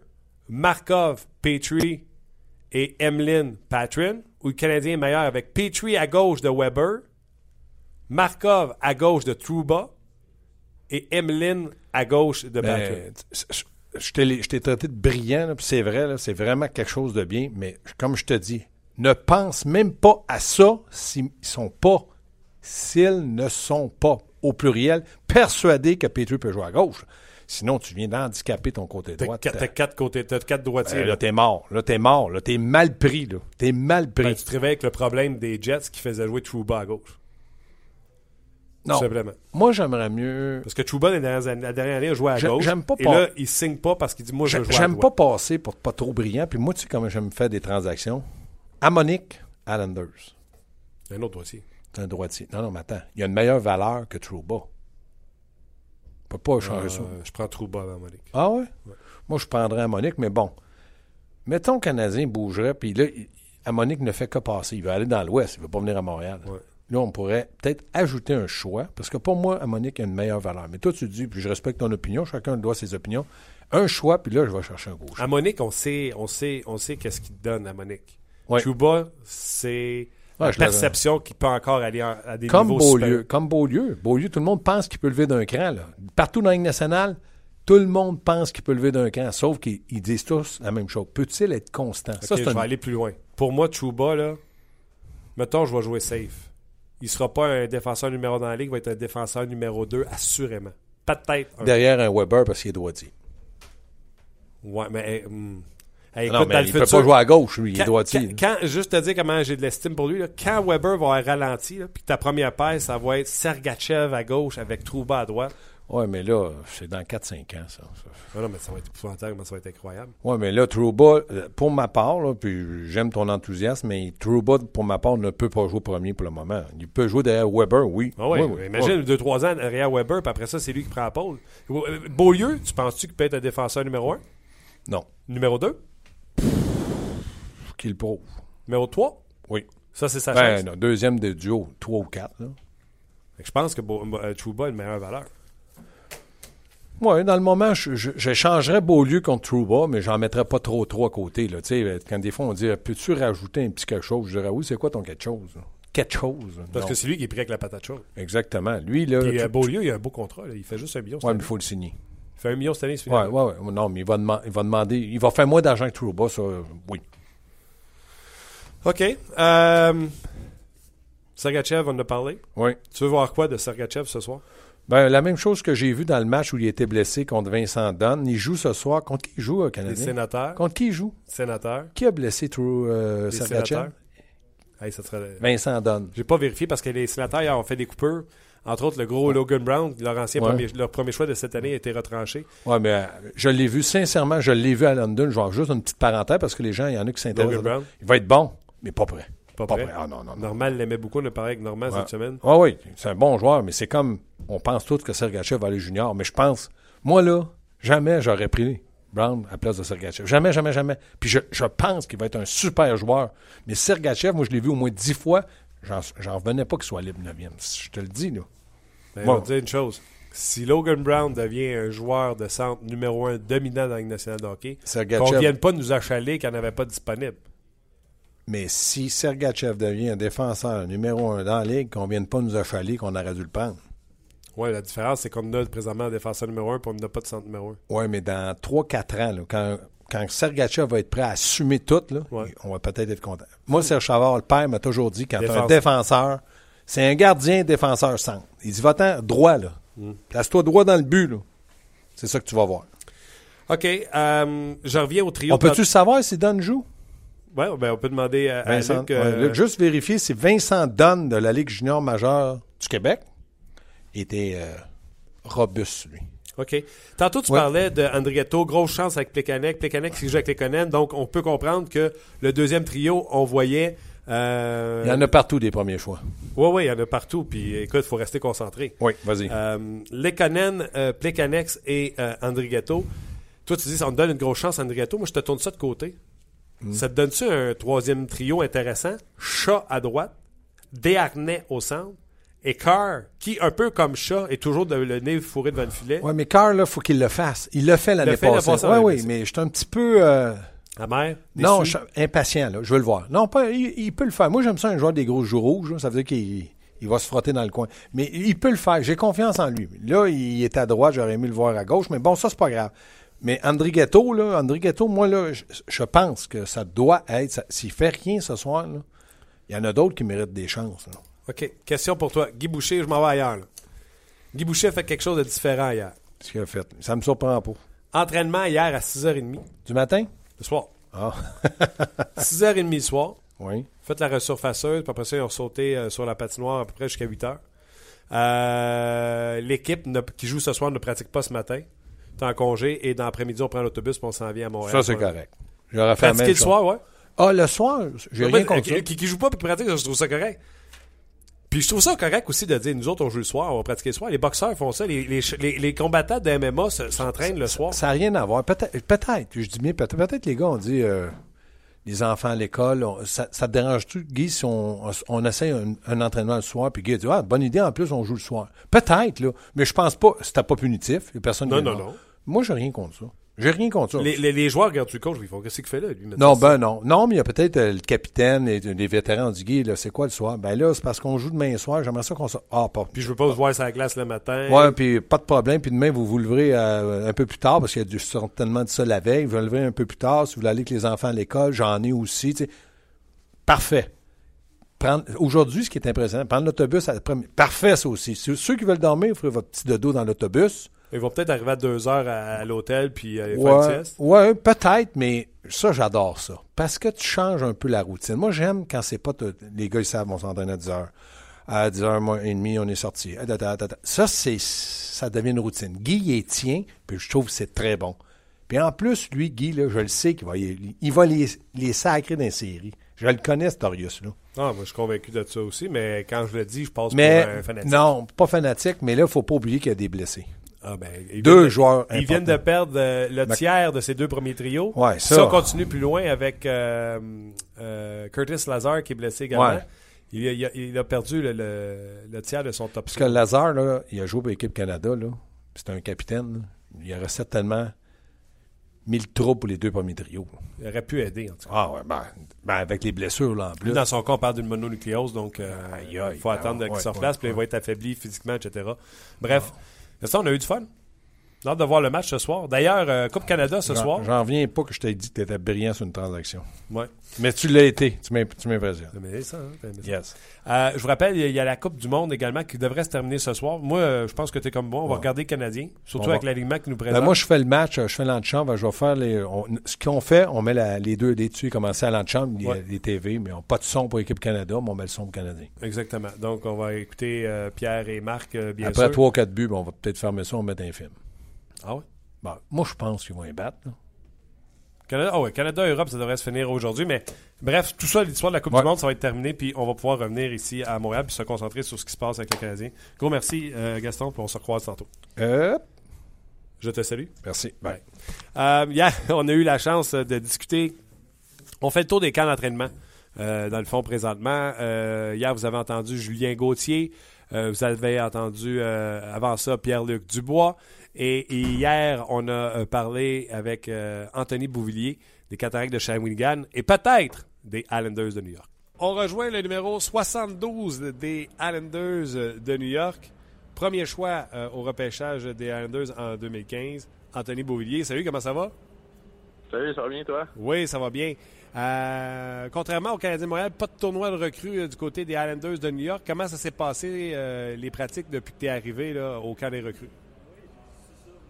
Markov, Petrie et Emlyn Patrin? Ou le Canadien est meilleur avec Petrie à gauche de Weber, Markov à gauche de Trouba et Emlyn à gauche de Patrin? Ben, c- je t'ai traité de brillant, c'est vrai, c'est vraiment quelque chose de bien, mais comme je te dis, ne pense même pas à ça s'ils sont pas, s'ils ne sont pas, au pluriel, persuadés que Petrie peut jouer à gauche. Sinon, tu viens d'handicaper ton côté droit. quatre, t'as quatre côtés, t'as quatre droitiers. Ben, là. là, t'es mort. Là, t'es mort. Là, t'es mal pris. Là. T'es mal pris. Ben, tu te réveilles avec le problème des Jets qui faisaient jouer Trouba à gauche. Non. Tout simplement. Moi, j'aimerais mieux. Parce que Trouba, la dernière année, a joué à gauche. j'aime pas et pas- là, il signe pas parce qu'il dit Moi, je à J'aime pas passer pour pas trop brillant. Puis moi, tu sais comment j'aime faire des transactions? Amonique, Islanders. Un autre dossier. C'est un droitier. Non, non, mais attends. Il y a une meilleure valeur que Trouba. On peut pas changer ça. Euh, je prends Trouba avant Monique. Ah ouais? Moi, je prendrais Amonique, mais bon. Mettons que le Canadien bougerait, puis là, il- Amonique ne fait que passer. Il veut aller dans l'Ouest, il veut pas venir à Montréal. Ouais. Là, on pourrait peut-être ajouter un choix, parce que pour moi, Amonique a une meilleure valeur. Mais toi, tu dis, puis je respecte ton opinion, chacun doit ses opinions. Un choix, puis là, je vais chercher un gauche. À Monique, on sait, on sait, on sait qu'est-ce qu'il donne à Monique. Ouais. Trouba, c'est Ouais, la perception qu'il peut encore aller en- à des Comme niveaux Beaulieu. Comme Beaulieu. Beaulieu, tout le monde pense qu'il peut lever d'un cran. Là. Partout dans la Ligue nationale, tout le monde pense qu'il peut lever d'un cran, sauf qu'ils ils disent tous la même chose. Peut-il être constant? Ça, Ok, c'est je un- vais aller plus loin. Pour moi, Trouba, là, mettons, je vais jouer safe. Il sera pas un défenseur numéro dans la ligue, il va être un défenseur numéro 2, assurément. Peut-être un. derrière un Weber parce qu'il est droitier. Ouais, mais. hmm. Hey, non, mais il peut futur- pas jouer à gauche, lui. Il est droitier. quand- quand- juste te dire comment j'ai de l'estime pour lui, là, quand Weber va avoir ralenti, puis que ta première paire, ça va être Sergachev à gauche avec Trouba à droite. Ouais, mais là, c'est dans 4-5 ans, ça. Ah non, mais ça va être épouvantable, mais ça va être incroyable. Ouais, mais là, Trouba, euh, pour ma part, là, puis j'aime ton enthousiasme, mais Trouba, pour ma part, ne peut pas jouer premier pour le moment. Il peut jouer derrière Weber, oui. Ah ouais, Ouais, ouais. imagine 2-3 ans derrière Weber, puis après ça, c'est lui qui prend la pole. Euh, Beaulieu, tu penses-tu qu'il peut être un défenseur numéro 1 Non. Numéro 2 Qu'il prouve. Numéro 3 Oui. Ça, c'est sa Ben, chance. non, deuxième de duo, 3 ou 4. Là. Je pense que euh, Trouba a une meilleure valeur. Oui, dans le moment, je, je, je changerais Beaulieu contre Trouba, mais j'en mettrais pas trop trop à côté. Là. Quand des fois on dit Peux-tu rajouter un petit quelque chose? Je dirais Oui, c'est quoi ton quelque chose? Là? Quelque chose? Parce Non. que c'est lui qui est pris avec la patate chaude. Exactement. Lui, là. Puis tu- euh, Beaulieu, il a un beau contrat. là. Il fait juste un million. Ouais, mais il faut le signer. Il fait un million cette année. c'est fini. Ouais, ouais, ouais. Non, mais il va, il va demander. Il va faire moins d'argent que Trouba, ça, oui. OK. Euh, Sergachev, on en a parlé. Oui. Tu veux voir quoi de Sergachev ce soir? Ben, la même chose que j'ai vu dans le match où il était blessé contre Vincent Dunn. Il joue ce soir. Contre qui il joue, au Les Canadien sénateurs. Contre qui il joue? Sénateurs. Qui a blessé True, euh, Les sénateurs. Hey, ça serait... Vincent Dunn. J'ai pas vérifié parce que les sénateurs hier, ont fait des coupures. Entre autres, le gros Logan Brown, leur ancien Ouais. premier, leur premier choix de cette année, a été retranché. Ouais, mais euh, je l'ai vu, sincèrement, je l'ai vu à London. Je vais avoir juste une petite parenthèse parce que les gens, il y en a qui s'intéressent. Logan Brown, Il va être bon, mais pas prêt. Pas, Pas prêt. prêt. Ah non, non, non. Normal l'aimait beaucoup. On a parlé avec Ouais. cette semaine. Ah oui, c'est un bon joueur, mais c'est comme on pense tous que Sergachev va aller junior. Mais je pense, moi là, jamais j'aurais pris Brown à la place de Sergachev. Jamais, jamais, jamais. Puis je, je pense qu'il va être un super joueur. Mais Sergachev, moi je l'ai vu au moins dix fois. J'en, revenais pas qu'il soit libre 9e. Je te le dis, là. Mais Bon. on va te dire une chose. Si Logan Brown devient un joueur de centre numéro un dominant dans la Ligue nationale de hockey, qu'on ne vienne pas nous achaler qu'il n'y en avait pas disponible. Mais si Sergachev devient un défenseur numéro un dans la ligue, qu'on vienne pas nous achaler qu'on aurait dû le prendre. Ouais, la différence, c'est qu'on a présentement un défenseur numéro un, puis on n'a pas de centre numéro un. Oui, mais dans 3-4 ans, là, quand, quand Sergachev va être prêt à assumer tout, là, Ouais. on va peut-être être content. Moi, Serge Chavard, le père, m'a toujours dit quand un Défense. défenseur, c'est un gardien défenseur centre. Il dit va-t'en droit, là. Mm. Place-toi droit dans le but, là. C'est ça que tu vas voir. OK, euh, je reviens au trio. On peut-tu savoir si Don joue? Ouais, ben, on peut demander à, à Vincent, Luc, euh, ouais, Luc, juste vérifier si Vincent Dunn de la Ligue junior majeure du Québec était euh, robuste, lui. OK. Tantôt, tu Ouais. parlais de Andrietto, grosse chance avec Plekanec. Plekanec qui joue avec Lekonen. Donc, on peut comprendre que le deuxième trio, on voyait Euh, Il y en a partout des premiers choix. Oui, oui, il y en a partout. Puis écoute, il faut rester concentré. Oui, vas-y. Lekanen, euh, Plekanex et Andrigetto. Toi, tu dis, ça me donne une grosse chance, Andrigetto. Moi, je te tourne ça de côté. Hmm. Ça te donne-tu un troisième trio intéressant? Chat à droite, Desharnais au centre, et Carr, qui, un peu comme Chat, est toujours de- le nez fourré devant le filet. Oui, mais Carl, il faut qu'il le fasse. Il l'a fait l'année Le fait l'année passée. Oui, ouais, oui, mais je suis un petit peu. euh, Amer, non, je suis impatient, là. Je veux le voir. Non, pas, il, il peut le faire. Moi, j'aime ça, un joueur des gros joues rouges. là. Ça veut dire qu'il il va se frotter dans le coin. Mais il peut le faire. J'ai confiance en lui. Là, il est à droite. J'aurais aimé le voir à gauche. Mais bon, ça, c'est pas grave. Mais André Ghetto, là, André Ghetto, moi, là, je, je pense que ça doit être. S'il fait rien ce soir, il y en a d'autres qui méritent des chances. là. OK. Question pour toi. Guy Boucher, je m'en vais ailleurs. là. Guy Boucher a fait quelque chose de différent hier. Ce qu'il a fait. Ça me surprend pas. Entraînement hier à 6h30 Du matin? le soir. Ah, 6h30 le soir. oui. Faites la resurfaceuse, puis après ça, ils ont sauté euh, sur la patinoire à peu près jusqu'à 8 heures. Euh, L'équipe qui joue ce soir ne pratique pas ce matin. T'es en congé et dans l'après-midi, on prend l'autobus puis on s'en vient à Montréal. Ça, c'est Voilà. correct. J'aurais fait la Pratiquer même le chose. soir, ouais. Ah, le soir? J'ai rien contre ça. qui, qui, joue pas puis pratique, je trouve ça correct. Puis je trouve ça correct aussi de dire, nous autres, on joue le soir, on va pratiquer le soir. Les boxeurs font ça. Les, les, les, les combattants de MMA se- s'entraînent le soir. Ça n'a rien à voir. Peut-être, peut-être, je dis bien, peut-être, peut-être les gars ont dit, euh, les enfants à l'école, on- ça, ça te dérange-tu, Guy, si on, on essaie un, un entraînement le soir, puis Guy a dit, ah, bonne idée, en plus, on joue le soir. Peut-être, là, mais je pense pas, c'était pas punitif, personne Non, non, non. Moi, j'ai rien contre ça. J'ai rien contre ça. Les, les, les joueurs regardent le coach, ils font qu'est-ce qu'il fait là, lui Non, ben non. Non, mais il y a peut-être euh, le capitaine et les vétérans du Guy, là, c'est quoi le soir? Ben là, c'est parce qu'on joue demain soir, j'aimerais ça qu'on se... Ah, pas. Puis je veux pas vous voir sur la glace le matin. Ouais, puis pas de problème. Puis demain, vous vous leverez euh, un peu plus tard, parce qu'il y a du, certainement de ça la veille. Vous vous leverez un peu plus tard. Si vous voulez aller avec les enfants à l'école, j'en ai aussi. tu sais. Parfait. Prendre- Aujourd'hui, ce qui est impressionnant, prendre l'autobus, à l'après- parfait ça aussi. Ceux, ceux qui veulent dormir, vous ferez votre petit dodo dans l'autobus. Ils vont peut-être arriver à 2 heures à, à l'hôtel puis euh, faire une Ouais, sieste. ouais peut-être, mais ça, j'adore ça. Parce que tu changes un peu la routine. Moi, j'aime quand c'est pas... Les gars, ils savent, on s'entraîne à 10 heures. À 10 heures et demie, on est sorti. Ah. Ça, c'est, ça devient une routine. Guy, il est tient, puis je trouve que c'est très bon. Puis en plus, lui, Guy, là, je le sais qu'il va, il, il va les, les sacrer dans les séries. Je le connais, ce Torius-là. Ah, moi, je suis convaincu de ça aussi, mais quand je le dis, je passe Mais, pour un fanatique. non, pas fanatique, mais là, il faut pas oublier qu'il y a des blessés. Ah, ben, Deux de- joueurs Ils viennent de perdre euh, le tiers de ces deux premiers trios. Ouais, Si ça. on continue plus loin avec euh, euh, Curtis Lazar qui est blessé également. Ouais. Il, a, il a- il a perdu le, le- le tiers de son top Parce que. Lazare, là, il a joué pour l'équipe Canada, là. C'est un capitaine. là. Il aurait certainement mis le trou pour les deux premiers trios. Il aurait pu aider, en tout cas. Ah ouais, ben, ben, avec les blessures, là, en plus. Dans son cas, on parle d'une mononucléose, donc euh, il faut attendre Ah, qu'il se replace, puis il va être affaibli physiquement, etc. Bref, Det ser sånn ut for han. J'ai hâte de voir le match ce soir. D'ailleurs, euh, Coupe Canada ce J'en- soir. J'en reviens pas que je t'ai dit que tu étais brillant sur une transaction. Ouais. Mais tu l'as été. Tu m'im- tu m'impressionnes. T'as aimé ça, hein? T'as aimé ça. Yes. Euh, je vous rappelle, il y a la Coupe du Monde également qui devrait se terminer ce soir. Moi, euh, je pense que tu es comme moi. On va regarder le Canadien, surtout On va- avec l'alignement qui nous présente. Ben, moi, je fais le match, euh, je fais l'antichambre, je vais faire les. on- ce qu'on fait, on met la- les deux dés dessus, commencer à l'antichambre, les, Ouais. les TV, mais on pas de son pour l'équipe Canada, mais on met le son pour Canadien. Exactement. Donc, on va écouter euh, Pierre et Marc, euh, bien Après sûr. 3-4 buts, ben, on va peut-être fermer ça, on va mettre un film. Ah ouais? Bon, moi, je pense qu'ils vont les battre. là. Canada, ah ouais, Canada-Europe, ça devrait se finir aujourd'hui. Mais bref, tout ça, l'histoire de la Coupe Ouais. du Monde, ça va être terminé. Puis on va pouvoir revenir ici à Montréal puis se concentrer sur ce qui se passe avec les Canadiens. Gros merci, euh, Gaston, puis on se recroise tantôt. Euh, Je te salue. merci. Bye. Euh, hier, on a eu la chance de discuter. On fait le tour des camps d'entraînement, euh, dans le fond, présentement. Euh, hier, vous avez entendu Julien Gauthier. Vous avez entendu avant ça Pierre-Luc Dubois. Et, et hier, on a euh, parlé avec euh, Anthony Bouvillier des Cataractes de Shawinigan et peut-être des Islanders de New York. On rejoint le numéro 72 des Islanders de New York. Premier choix euh, au repêchage des Islanders en 2015. Anthony Beauvillier. Salut, comment ça va? Salut, ça va bien toi? Oui, ça va bien. Euh, contrairement au Canadien de Montréal, pas de tournoi de recrues euh, du côté des Islanders de New York. Comment ça s'est passé, euh, les pratiques, depuis que tu es arrivé là, au camp des recrues?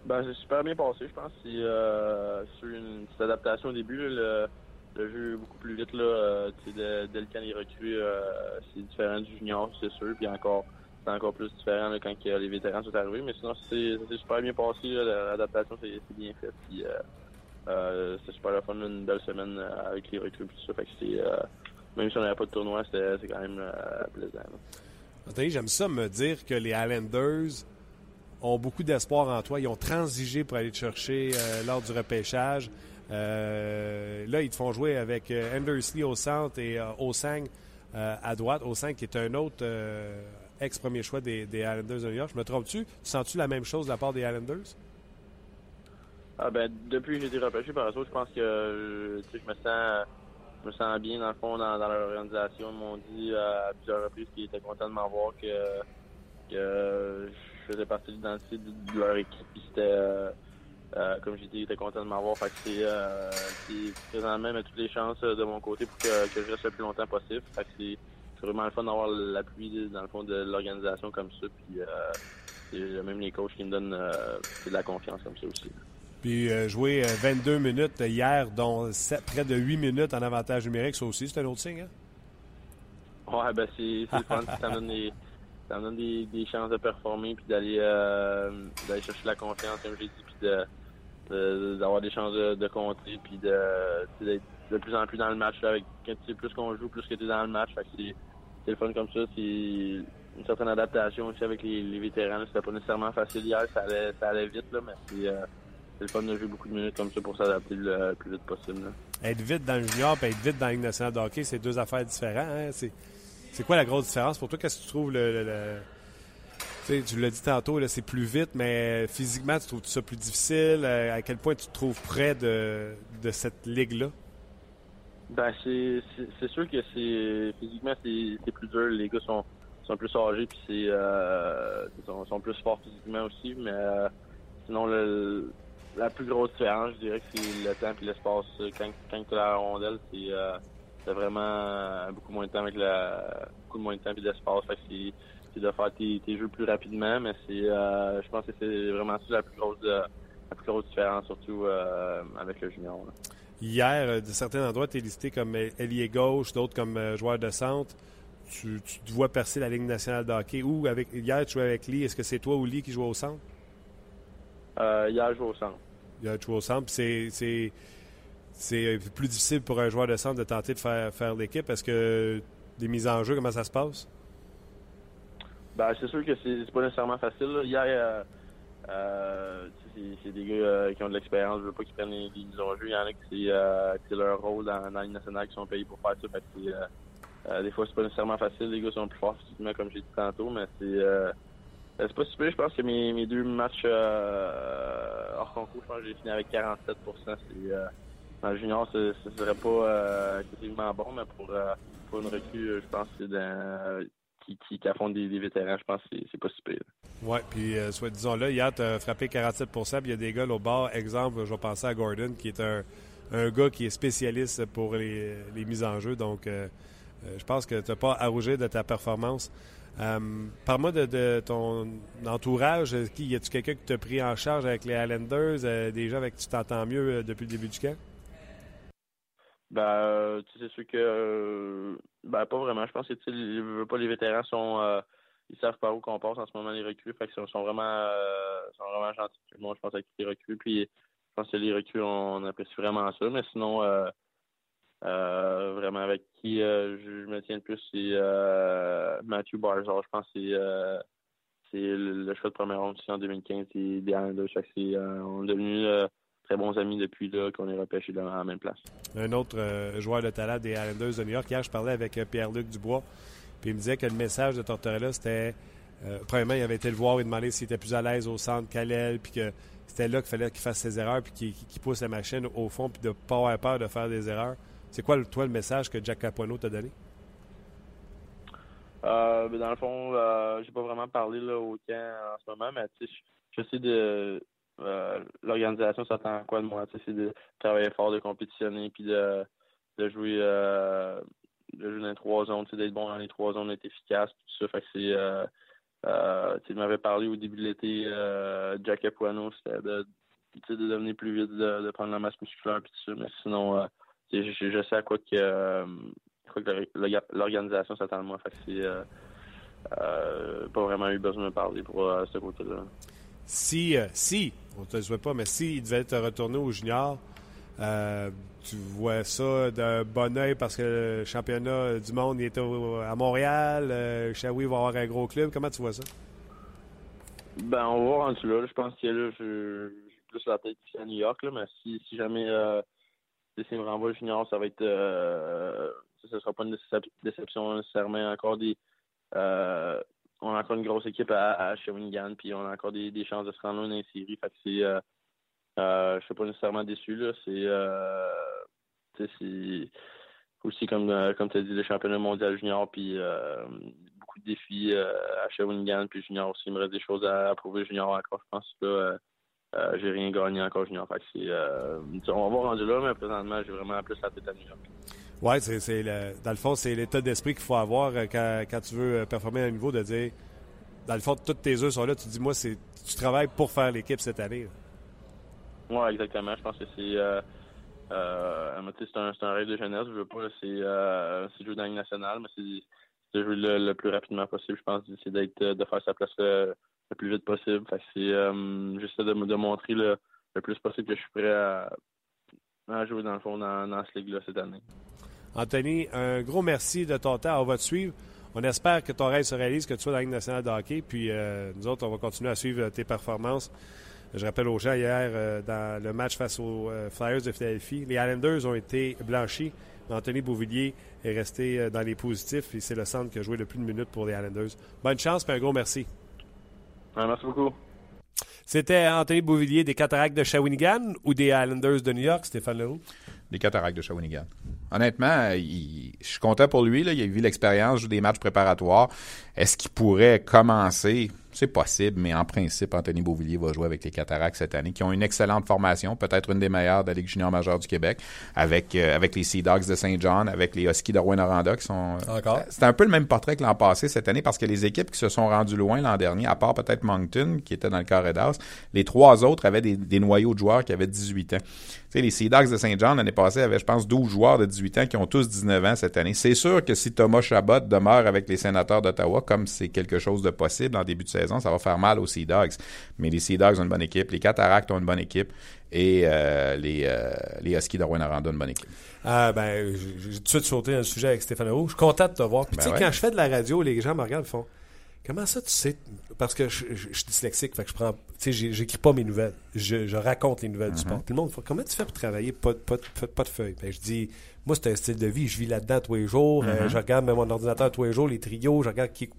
Ben, c'est super bien passé, je pense. C'est euh, une petite adaptation au début. le, jeu beaucoup plus vite. Là, euh, dès, dès le camp recrues, euh, c'est différent du junior, c'est sûr. Puis encore, c'est encore plus différent quand les vétérans sont arrivés. Mais sinon, c'est super bien passé. L'adaptation, c'est c'est bien fait. Puis, euh, euh, c'était super le fun, une belle semaine euh, avec les recrues. Tout ça. Fait que c'est, euh, même si on n'avait pas de tournoi, c'est quand même plaisant. Anthony, j'aime ça me dire que les Islanders ont beaucoup d'espoir en toi. Ils ont transigé pour aller te chercher lors du repêchage. là, ils te font jouer avec Andersley au centre et Osang à droite. Osang qui est un autre ex-premier choix des, Islanders de New York. Je me trompe-tu? Sens-tu la même chose de la part des Islanders? Ah ben, depuis que j'ai été repêché par eux, je pense que je me sens je me sens bien dans le fond dans, leur organisation. Ils m'ont dit à plusieurs reprises qu'ils étaient contents de m'avoir, que, que je faisais partie de l'identité de leur équipe. c'était euh, euh, comme j'ai dit, ils étaient contents de m'avoir. Fait que c'est euh, présentement mais toutes les chances de mon côté pour que, que je reste le plus longtemps possible. Fait que c'est vraiment le fun d'avoir l'appui dans le fond de l'organisation comme ça. Puis même les coachs qui me donnent euh, de la confiance comme ça aussi. Puis euh, jouer 22 minutes hier, dont près de 8 minutes en avantage numérique, ça aussi, c'est un autre signe, hein? Ouais, ben c'est le fun. ça donne, des, ça me donne des, chances de performer puis d'aller d'aller chercher la confiance, comme j'ai dit, puis d'avoir des chances de, de compter puis d'être de plus en plus dans le match. Avec, plus qu'on joue, plus que tu es dans le match. c'est le fun comme ça. C'est une certaine adaptation aussi avec les, les vétérans. C'était pas nécessairement facile hier, ça allait, ça allait vite, là, mais c'est euh, le fun de jouer beaucoup de minutes comme ça pour s'adapter le, plus vite possible. Être vite dans le junior et être vite dans la nationale de hockey, c'est deux affaires différentes. Hein? C'est quoi la grosse différence? Pour toi? Qu'est-ce que tu trouves le, tu l'as dit tantôt, c'est plus vite, mais physiquement, tu trouves ça plus difficile? Euh, à quel point tu te trouves près de, de cette ligue-là? Ben c'est c'est sûr que c'est physiquement c'est plus dur. Les gars sont sont plus âgés puis c'est euh, sont, plus forts physiquement aussi, mais euh, sinon la plus grosse différence, je dirais que c'est le temps et l'espace. Quand quand tu as la rondelle, c'est euh, vraiment beaucoup moins de temps avec la beaucoup moins de temps et d'espace. Fait que c'est de faire tes, tes, jeux plus rapidement, mais c'est euh, je pense que c'est vraiment ça la plus grosse la plus grosse différence surtout euh, avec le junior. Hier, euh, de certains endroits, tu es listé comme ailier gauche, d'autres comme joueur de centre. Tu, te vois percer la Ligue nationale de hockey. Ou avec, hier, tu jouais avec Lee. Est-ce que c'est toi ou Lee qui joue au centre? Euh, hier, je joue au centre. Hier, tu joues au centre. C'est, c'est, c'est plus difficile pour un joueur de centre de tenter de faire, faire l'équipe. Est-ce que des mises en jeu, comment ça se passe? Ben, c'est sûr que c'est, pas nécessairement facile. Hier, euh, c'est des gars euh, qui ont de l'expérience. Je veux pas qu'ils prennent les, mises en jeu. Il y en a qui euh, c'est leur rôle dans, dans la nationale qui sont payés pour faire ça. Fait que euh, des fois, c'est pas nécessairement facile. Les gars sont plus forts comme j'ai dit tantôt, mais c'est c'est pas super. Je pense que mes, deux matchs hors concours, je pense que j'ai fini avec 47 C'est dans junior, ce serait pas effectivement bon, mais pour, pour une recrue, je pense qui, qui, des, vétérans, je pense que c'est pas super. Oui, puis euh, soit disons-là, hier, tu as frappé 47 puis il y a des gars au bord. Exemple, je vais penser à Gordon, qui est un, un gars qui est spécialiste pour les, les mises en jeu. Donc, euh, euh, je pense que tu n'as pas à rougir de ta performance. Parle-moi de, ton entourage. Y a-tu quelqu'un qui t'a pris en charge avec les Highlanders, des gens avec qui tu t'entends mieux depuis le début du camp? Tu sais, c'est sûr que ben pas vraiment. Je pense que pas les vétérans sont euh, ils savent par où qu'on passe en ce moment les recrues. Fait qu'ils sont, vraiment euh, sont vraiment gentils. Moi, je pense avec les recrues. Puis je pense que les recrues, on, apprécie vraiment ça. Mais sinon euh, euh vraiment avec qui je, me tiens le plus, c'est Matthew Barzal. Je pense que c'est c'est le, choix de première ronde en 2015 et des on est devenus très bons amis depuis là qu'on est repêché dans la même place. Un autre euh, joueur de talent des Islanders de New York. Hier, je parlais avec euh, Pierre-Luc Dubois, puis il me disait que le message de Tortorella, c'était. Euh, premièrement, il avait été le voir et demandé s'il était plus à l'aise au centre qu'à l'aile, puis que c'était là qu'il fallait qu'il fasse ses erreurs, puis qu'il pousse la machine au fond, puis de ne pas avoir peur de faire des erreurs. C'est quoi, toi, le message que Jack Capuano t'a donné? Ben, dans le fond, j'ai pas vraiment parlé là, au camp en ce moment, mais j'essaie de euh, l'organisation s'attend à quoi de moi? C'est de travailler fort, de compétitionner, puis de, de jouer euh, de jouer dans les trois zones, d'être bon dans les trois zones, d'être efficace, tout ça. Fait c'est euh, tu m'avais parlé au début de l'été, euh, Jack Apuano, c'était de, de devenir plus vite, de, de prendre la masse musculaire puis tout ça. Mais sinon, je, sais à quoi que, euh, que l'organisation s'attend à moi. Fait que c'est pas vraiment eu besoin de parler pour ce côté-là. Si, si on ne te le souhaite pas, mais s'il devait te retourner au junior, Euh, tu vois ça d'un bon oeil parce que le championnat du monde il est à Montréal. Euh, Shawi va avoir un gros club. Comment tu vois ça? Ben, on va voir rendu là. Je pense que là, j'ai plus la tête ici à New York. Là, mais si, si jamais euh, me renvoie junior, ça va être. Euh, ça ne sera pas une déception nécessairement. Encore des. Euh, on a encore une grosse équipe à, à Shawinigan, puis on a encore des, chances de se rendre loin dans les séries. Fait que c'est. Euh, euh, je suis pas nécessairement déçu. Là. C'est. Euh, c'est aussi, comme, comme tu as dit, le championnat mondial junior, puis beaucoup de défis à Shawinigan, puis junior aussi. Il me reste des choses à, prouver junior encore, je pense. Là, j'ai rien gagné encore junior. Fait euh, on va rendu là, mais présentement, j'ai vraiment plus la tête à New York. Oui, c'est, dans le fond, c'est l'état d'esprit qu'il faut avoir quand, quand, tu veux performer à un niveau de dire, dans le fond, toutes tes œufs sont là. Tu dis, moi, c'est, tu travailles pour faire l'équipe cette année. Oui, exactement. Je pense que c'est. Euh, euh, c'est un, rêve de jeunesse. Je veux pas. C'est, euh, c'est jouer dans la Ligue nationale, mais c'est, de jouer le, le, plus rapidement possible. Je pense c'est de faire sa place le, le plus vite possible. Fait c'est euh, j'essaie de me montrer le, le, plus possible que je suis prêt à, à jouer dans le fond dans, dans cette ligue-là cette année. Anthony, un gros merci de ton temps. On va te suivre. On espère que ton rêve se réalise, que tu sois dans la Ligue nationale de hockey. Puis euh, nous autres, on va continuer à suivre tes performances. Je rappelle aux gens hier, euh, dans le match face aux euh, Flyers de Philadelphie, les Islanders ont été blanchis. Anthony Beauvillier est resté euh, dans les positifs et c'est le centre qui a joué le plus de minutes pour les Islanders. Bonne chance et un gros merci. Ouais, merci beaucoup. C'était Anthony Beauvillier des Cataractes de Shawinigan ou des Islanders de New York, Stéphane Leroux? Des Cataractes de Shawinigan. Honnêtement, je suis content pour lui. Il a vu l'expérience, des matchs préparatoires. Est-ce qu'il pourrait commencer? C'est possible, mais en principe, Anthony Beauvillier va jouer avec les Cataractes cette année, qui ont une excellente formation, peut-être une des meilleures de la Ligue junior majeure du Québec, avec, euh, avec les Sea Dogs de Saint John, avec les Huskies de Rouen-Noranda, qui sont... Encore? C'est un peu le même portrait que l'an passé cette année, parce que les équipes qui se sont rendues loin l'an dernier, à part peut-être Moncton, qui était dans le carré d'as, les trois autres avaient des, des, noyaux de joueurs qui avaient 18 ans. Tu sais, les Sea Dogs de Saint John, l'année passée, avaient, je pense, 12 joueurs de 18 ans qui ont tous 19 ans cette année. C'est sûr que si Thomas Chabot demeure avec les sénateurs d'Ottawa, comme c'est quelque chose de possible en début de saison, ça va faire mal aux Sea Dogs. Mais les Sea Dogs ont une bonne équipe, les Cataractes ont une bonne équipe et euh, les, euh, les Huskies de Rouen-Noranda ont une bonne équipe. Ah, ben, j'ai tout de suite sauté le sujet avec Stéphane Roux. Je suis content de te voir. Puis, ben tu sais, ouais. quand je fais de la radio, les gens me regardent et font Comment ça, tu sais Parce que je, je, je suis dyslexique, fait que je prends. Tu sais, j'écris pas mes nouvelles. Je, je, raconte les nouvelles mm -hmm. du sport. Tout le monde fait Comment tu fais pour travailler Pas, pas, pas, pas de feuilles? Ben, je dis Moi, c'est un style de vie. Je vis là-dedans tous les jours. Mm -hmm. euh, je regarde mon ordinateur tous les jours, les trios. Je regarde qui.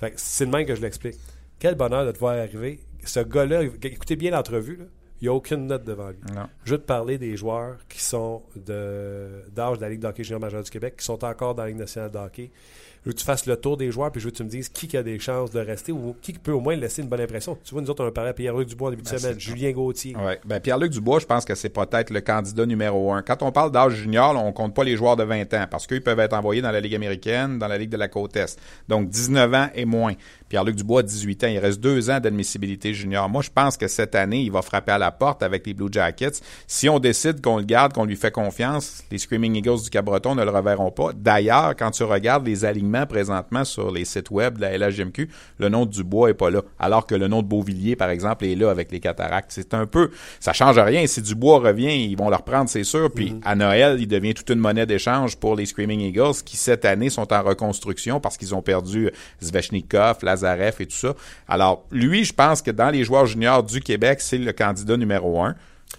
Fait que c'est le même que je l'explique. Quel bonheur de te voir arriver. Ce gars-là, écoutez bien l'entrevue, il n'y a aucune note devant lui. Non. Je veux te parler des joueurs qui sont d'âge de, de la Ligue d'hockey junior majeure du Québec, qui sont encore dans la Ligue nationale de hockey. Je veux que tu fasses le tour des joueurs, puis je veux que tu me dises qui a des chances de rester ou qui peut au moins laisser une bonne impression. Tu vois, nous autres, on a parlé à Pierre-Luc Dubois en début de ben, semaine, Julien Gauthier. Oui, ben, Pierre-Luc Dubois, je pense que c'est peut-être le candidat numéro un. Quand on parle d'âge junior, on compte pas les joueurs de 20 ans, parce qu'ils peuvent être envoyés dans la Ligue américaine, dans la Ligue de la côte Est. Donc, 19 ans et moins. Pierre-Luc Dubois, 18 ans. Il reste deux ans d'admissibilité junior. Moi, je pense que cette année, il va frapper à la porte avec les Blue Jackets. Si on décide qu'on le garde, qu'on lui fait confiance, les Screaming Eagles du Cabreton ne le reverront pas. D'ailleurs, quand tu regardes les alignements présentement sur les sites web de la LHGMQ, le nom de Dubois est pas là. Alors que le nom de Beauvillier, par exemple, est là avec les cataractes. C'est un peu, ça change rien. Si Dubois revient, ils vont le reprendre, c'est sûr. Puis mm -hmm. à Noël, il devient toute une monnaie d'échange pour les Screaming Eagles qui, cette année, sont en reconstruction parce qu'ils ont perdu Zvechnikov, Lazarev et tout ça. Alors, lui, je pense que dans les joueurs juniors du Québec, c'est le candidat numéro un.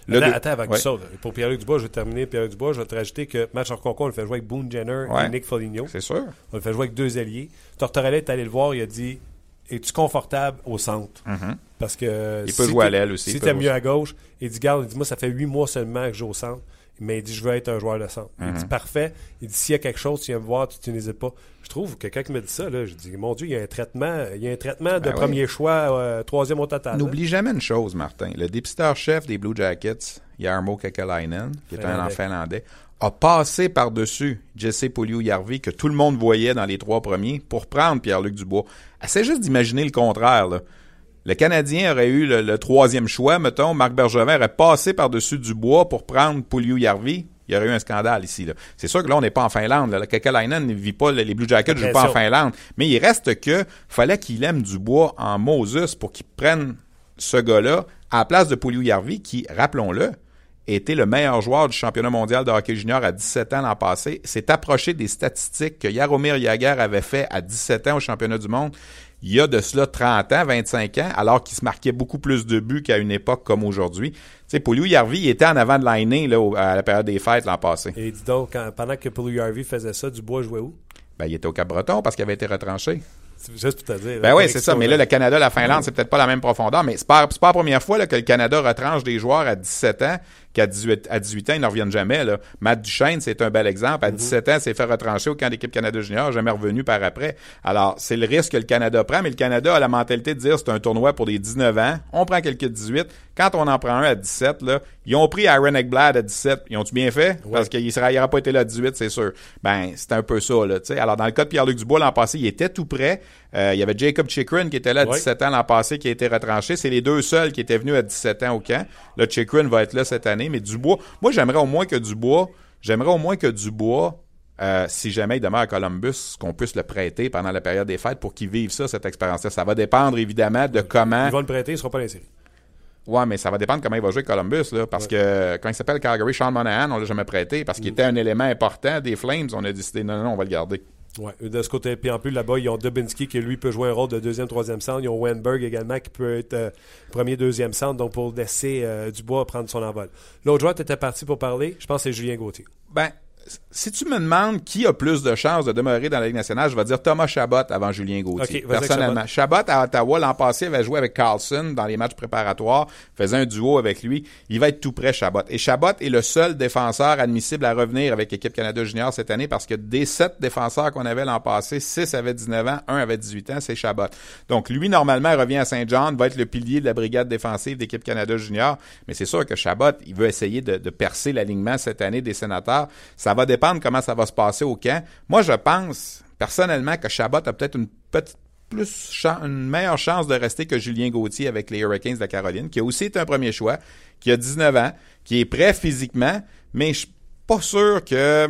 Le attends, attends, avant ouais. pour Pierre-Luc Dubois, je vais terminer Pierre-Luc Dubois, je vais te rajouter que match en concours, on le fait jouer avec Boone Jenner ouais. et Nick Foligno. C'est sûr. On le fait jouer avec deux alliés. Tortorella est allé le voir, il a dit Es-tu confortable au centre? Mm -hmm. Parce que. Il si peut jouer à l'aile aussi. Si t'es mieux à gauche, il dit Garde, il dit Moi, ça fait huit mois seulement que je joue au centre. Mais il dit Je veux être un joueur de centre. Mm -hmm. Il dit Parfait. Il dit S'il y a quelque chose, tu viens me voir, tu, tu n'hésites pas. Je trouve que quand il me dit ça, là, je dis Mon Dieu, il y a un traitement, il y a un traitement de ben premier oui. choix, euh, troisième au total. N'oublie jamais une chose, Martin. Le dépisteur-chef des Blue Jackets, Jarmo Kekalainen, qui est un Finlandais, a passé par-dessus Jesse Poliou-Yarvi, que tout le monde voyait dans les trois premiers, pour prendre Pierre-Luc Dubois. Essaie juste d'imaginer le contraire. Là. Le Canadien aurait eu le, le, troisième choix, mettons, Marc Bergevin aurait passé par-dessus Dubois pour prendre Poliou-Yarvi. Il y aurait eu un scandale ici. C'est sûr que là, on n'est pas en Finlande. Là. Kekalainen ne vit pas, les Blue Jackets ne jouent pas en Finlande. Mais il reste que fallait qu'il aime Dubois en Moses pour qu'il prenne ce gars-là à la place de Poliou-Yarvi, qui, rappelons-le, été le meilleur joueur du championnat mondial de hockey junior à 17 ans l'an passé, s'est approché des statistiques que Jaromir Jagr avait fait à 17 ans au championnat du monde il y a de cela 30 ans, 25 ans, alors qu'il se marquait beaucoup plus de buts qu'à une époque comme aujourd'hui. Tu sais, Paulou Yarvi, il était en avant de l'année là, à la période des fêtes l'an passé. Et dis donc, pendant que Paulou Yarvi faisait ça, Dubois jouait où? Ben, il était au Cap-Breton parce qu'il avait été retranché. C'est juste pour te dire. Ben oui, c'est ça. Mais là, le Canada, la Finlande, c'est peut-être pas la même profondeur. Mais c'est pas, pas la première fois là, que le Canada retranche des joueurs à 17 ans qu'à 18, à 18 ans, ils ne reviennent jamais. Là. Matt Duchesne, c'est un bel exemple. À 17 mhm. ans, s'est fait retrancher au camp d'équipe Canada Junior, jamais revenu par après. Alors, c'est le risque que le Canada prend, mais le Canada a la mentalité de dire c'est un tournoi pour des 19 ans. On prend quelques 18. Quand on en prend un à 17, là, ils ont pris Aaron Eckblad à 17. Ils ont-tu bien fait? Parce qu'il n'aurait pas été là à 18, c'est sûr. Ben, c'est un peu ça, là, sais. Alors, dans le cas de Pierre-Luc Dubois, l'an passé, il était tout prêt. Euh, il y avait Jacob Chikrin qui était là à 17 ans l'an passé, qui a été retranché. C'est les deux seuls qui étaient venus à 17 ans au camp. Là, Chikrin va être là cette année, mais Dubois, moi, j'aimerais au moins que Dubois, j'aimerais au moins que Dubois, euh, si jamais il demeure à Columbus, qu'on puisse le prêter pendant la période des fêtes pour qu'il vive ça, cette expérience-là. Ça va dépendre évidemment de comment. Ils vont le prêter, il ne sera pas dans Ouais, mais ça va dépendre comment il va jouer Columbus, là, parce que quand il s'appelle? Calgary, Sean Monahan, on l'a jamais prêté parce qu'il mm. était un élément important des Flames. On a décidé non, non, on va le garder. Ouais, de ce côté. Puis en plus, là-bas, ils ont Dubinski qui, lui, peut jouer un rôle de deuxième, troisième centre. Ils ont Wenberg également qui peut être euh, premier, deuxième centre. Donc, pour laisser euh, Dubois prendre son envol. L'autre joueur, tu étais parti pour parler? Je pense que c'est Julien Gauthier. Ben, si tu me demandes qui a plus de chances de demeurer dans la Ligue nationale, je vais dire Thomas Chabot avant Julien Gauthier. personnellement. Chabot. à Ottawa l'an passé avait joué avec Carlson dans les matchs préparatoires, faisait un duo avec lui. Il va être tout près Chabot. Et Chabot est le seul défenseur admissible à revenir avec l'équipe Canada Junior cette année parce que des sept défenseurs qu'on avait l'an passé, six avaient 19 ans, un avait 18 ans, c'est Chabot. Donc lui normalement revient à Saint-Jean, va être le pilier de la brigade défensive d'équipe Canada Junior, mais c'est sûr que Chabot, il veut essayer de, de percer l'alignement cette année des sénateurs. Ça va dépendre comment ça va se passer au camp. Moi, je pense personnellement que Chabot a peut-être une plus une meilleure chance de rester que Julien Gauthier avec les Hurricanes de la Caroline, qui a aussi été un premier choix, qui a 19 ans, qui est prêt physiquement, mais je suis pas sûr que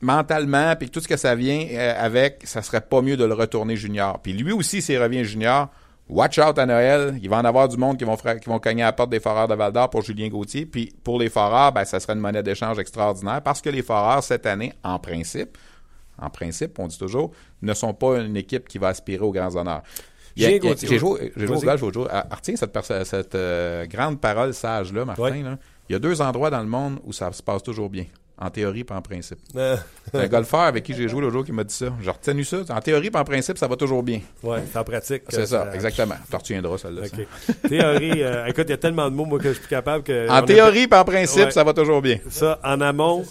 mentalement, puis tout ce que ça vient euh, avec, ça serait pas mieux de le retourner junior. Puis lui aussi, s'il revient junior, Watch out à Noël. Il va en avoir du monde qui vont, qui vont cogner à la porte des Foreurs de Val d'Or pour Julien Gauthier. Puis pour les Foreurs, ben, ça serait une monnaie d'échange extraordinaire parce que les Foreurs, cette année, en principe, en principe, on dit toujours, ne sont pas une équipe qui va aspirer aux grands honneurs. J'ai joué, j'ai joué au golf l'autre jour. Retiens cette, cette euh, grande parole sage-là, Martin. Là. Il y a deux endroits dans le monde où ça se passe toujours bien. En théorie, pas en principe. C'est un golfeur avec qui j'ai joué le jour qui m'a dit ça. J'ai retenu ça. En théorie, pas en principe, ça va toujours bien. Oui, c'est en pratique. C'est ça, exactement. Tu retiendras celle-là. théorie, euh, écoute, il y a tellement de mots moi, que je suis plus capable que. En théorie, pas en principe, ça va toujours bien. Ça, en amont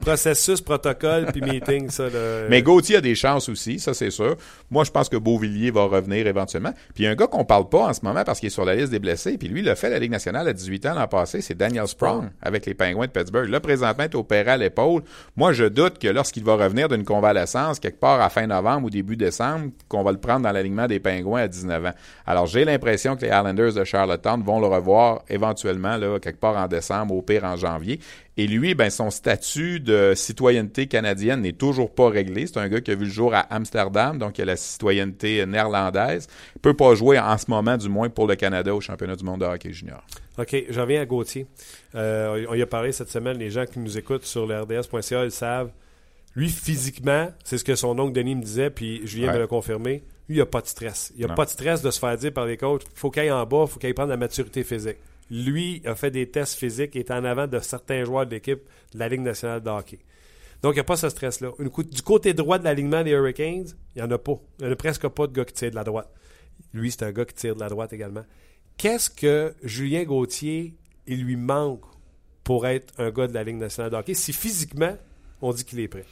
processus, protocole, puis meeting, ça. Mais Gauthier a des chances aussi, ça c'est sûr. Moi, je pense que Beauvillier va revenir éventuellement. Puis il y a un gars qu'on parle pas en ce moment parce qu'il est sur la liste des blessés, puis lui, il a fait la Ligue nationale à 18 ans l'an passé, c'est Daniel Sprong avec les Pingouins de Pittsburgh. Là, présentement, il est opéré à l'épaule. Moi, je doute que lorsqu'il va revenir d'une convalescence, quelque part à fin novembre ou début décembre, qu'on va le prendre dans l'alignement des Pingouins à 19 ans. Alors, j'ai l'impression que les Islanders de Charlottetown vont le revoir éventuellement, là, quelque part en décembre, au pire en janvier. Et lui, ben, son statut de citoyenneté canadienne n'est toujours pas réglé. C'est un gars qui a vu le jour à Amsterdam, donc il a la citoyenneté néerlandaise. Il peut pas jouer en ce moment, du moins, pour le Canada au championnat du monde de hockey junior. OK, j'en viens à Gauthier. Euh, on y a parlé cette semaine, les gens qui nous écoutent sur le RDS.ca, ils savent. Lui, physiquement, c'est ce que son oncle Denis me disait, puis Julien ouais. me l'a confirmé. Lui, il n'y a pas de stress. Il n'y a pas de stress de se faire dire par les coachs, faut qu'il aille en bas, faut qu'il prenne la maturité physique lui a fait des tests physiques et est en avant de certains joueurs de l'équipe de la Ligue nationale de hockey. Donc, il n'y a pas ce stress-là. Du côté droit de l'alignement des Hurricanes, il n'y en a pas. Il n'y en a presque pas de gars qui tirent de la droite. Lui, c'est un gars qui tire de la droite également. Qu'est-ce que Julien Gauthier, il lui manque pour être un gars de la Ligue nationale de hockey? Si physiquement, on dit qu'il est prêt?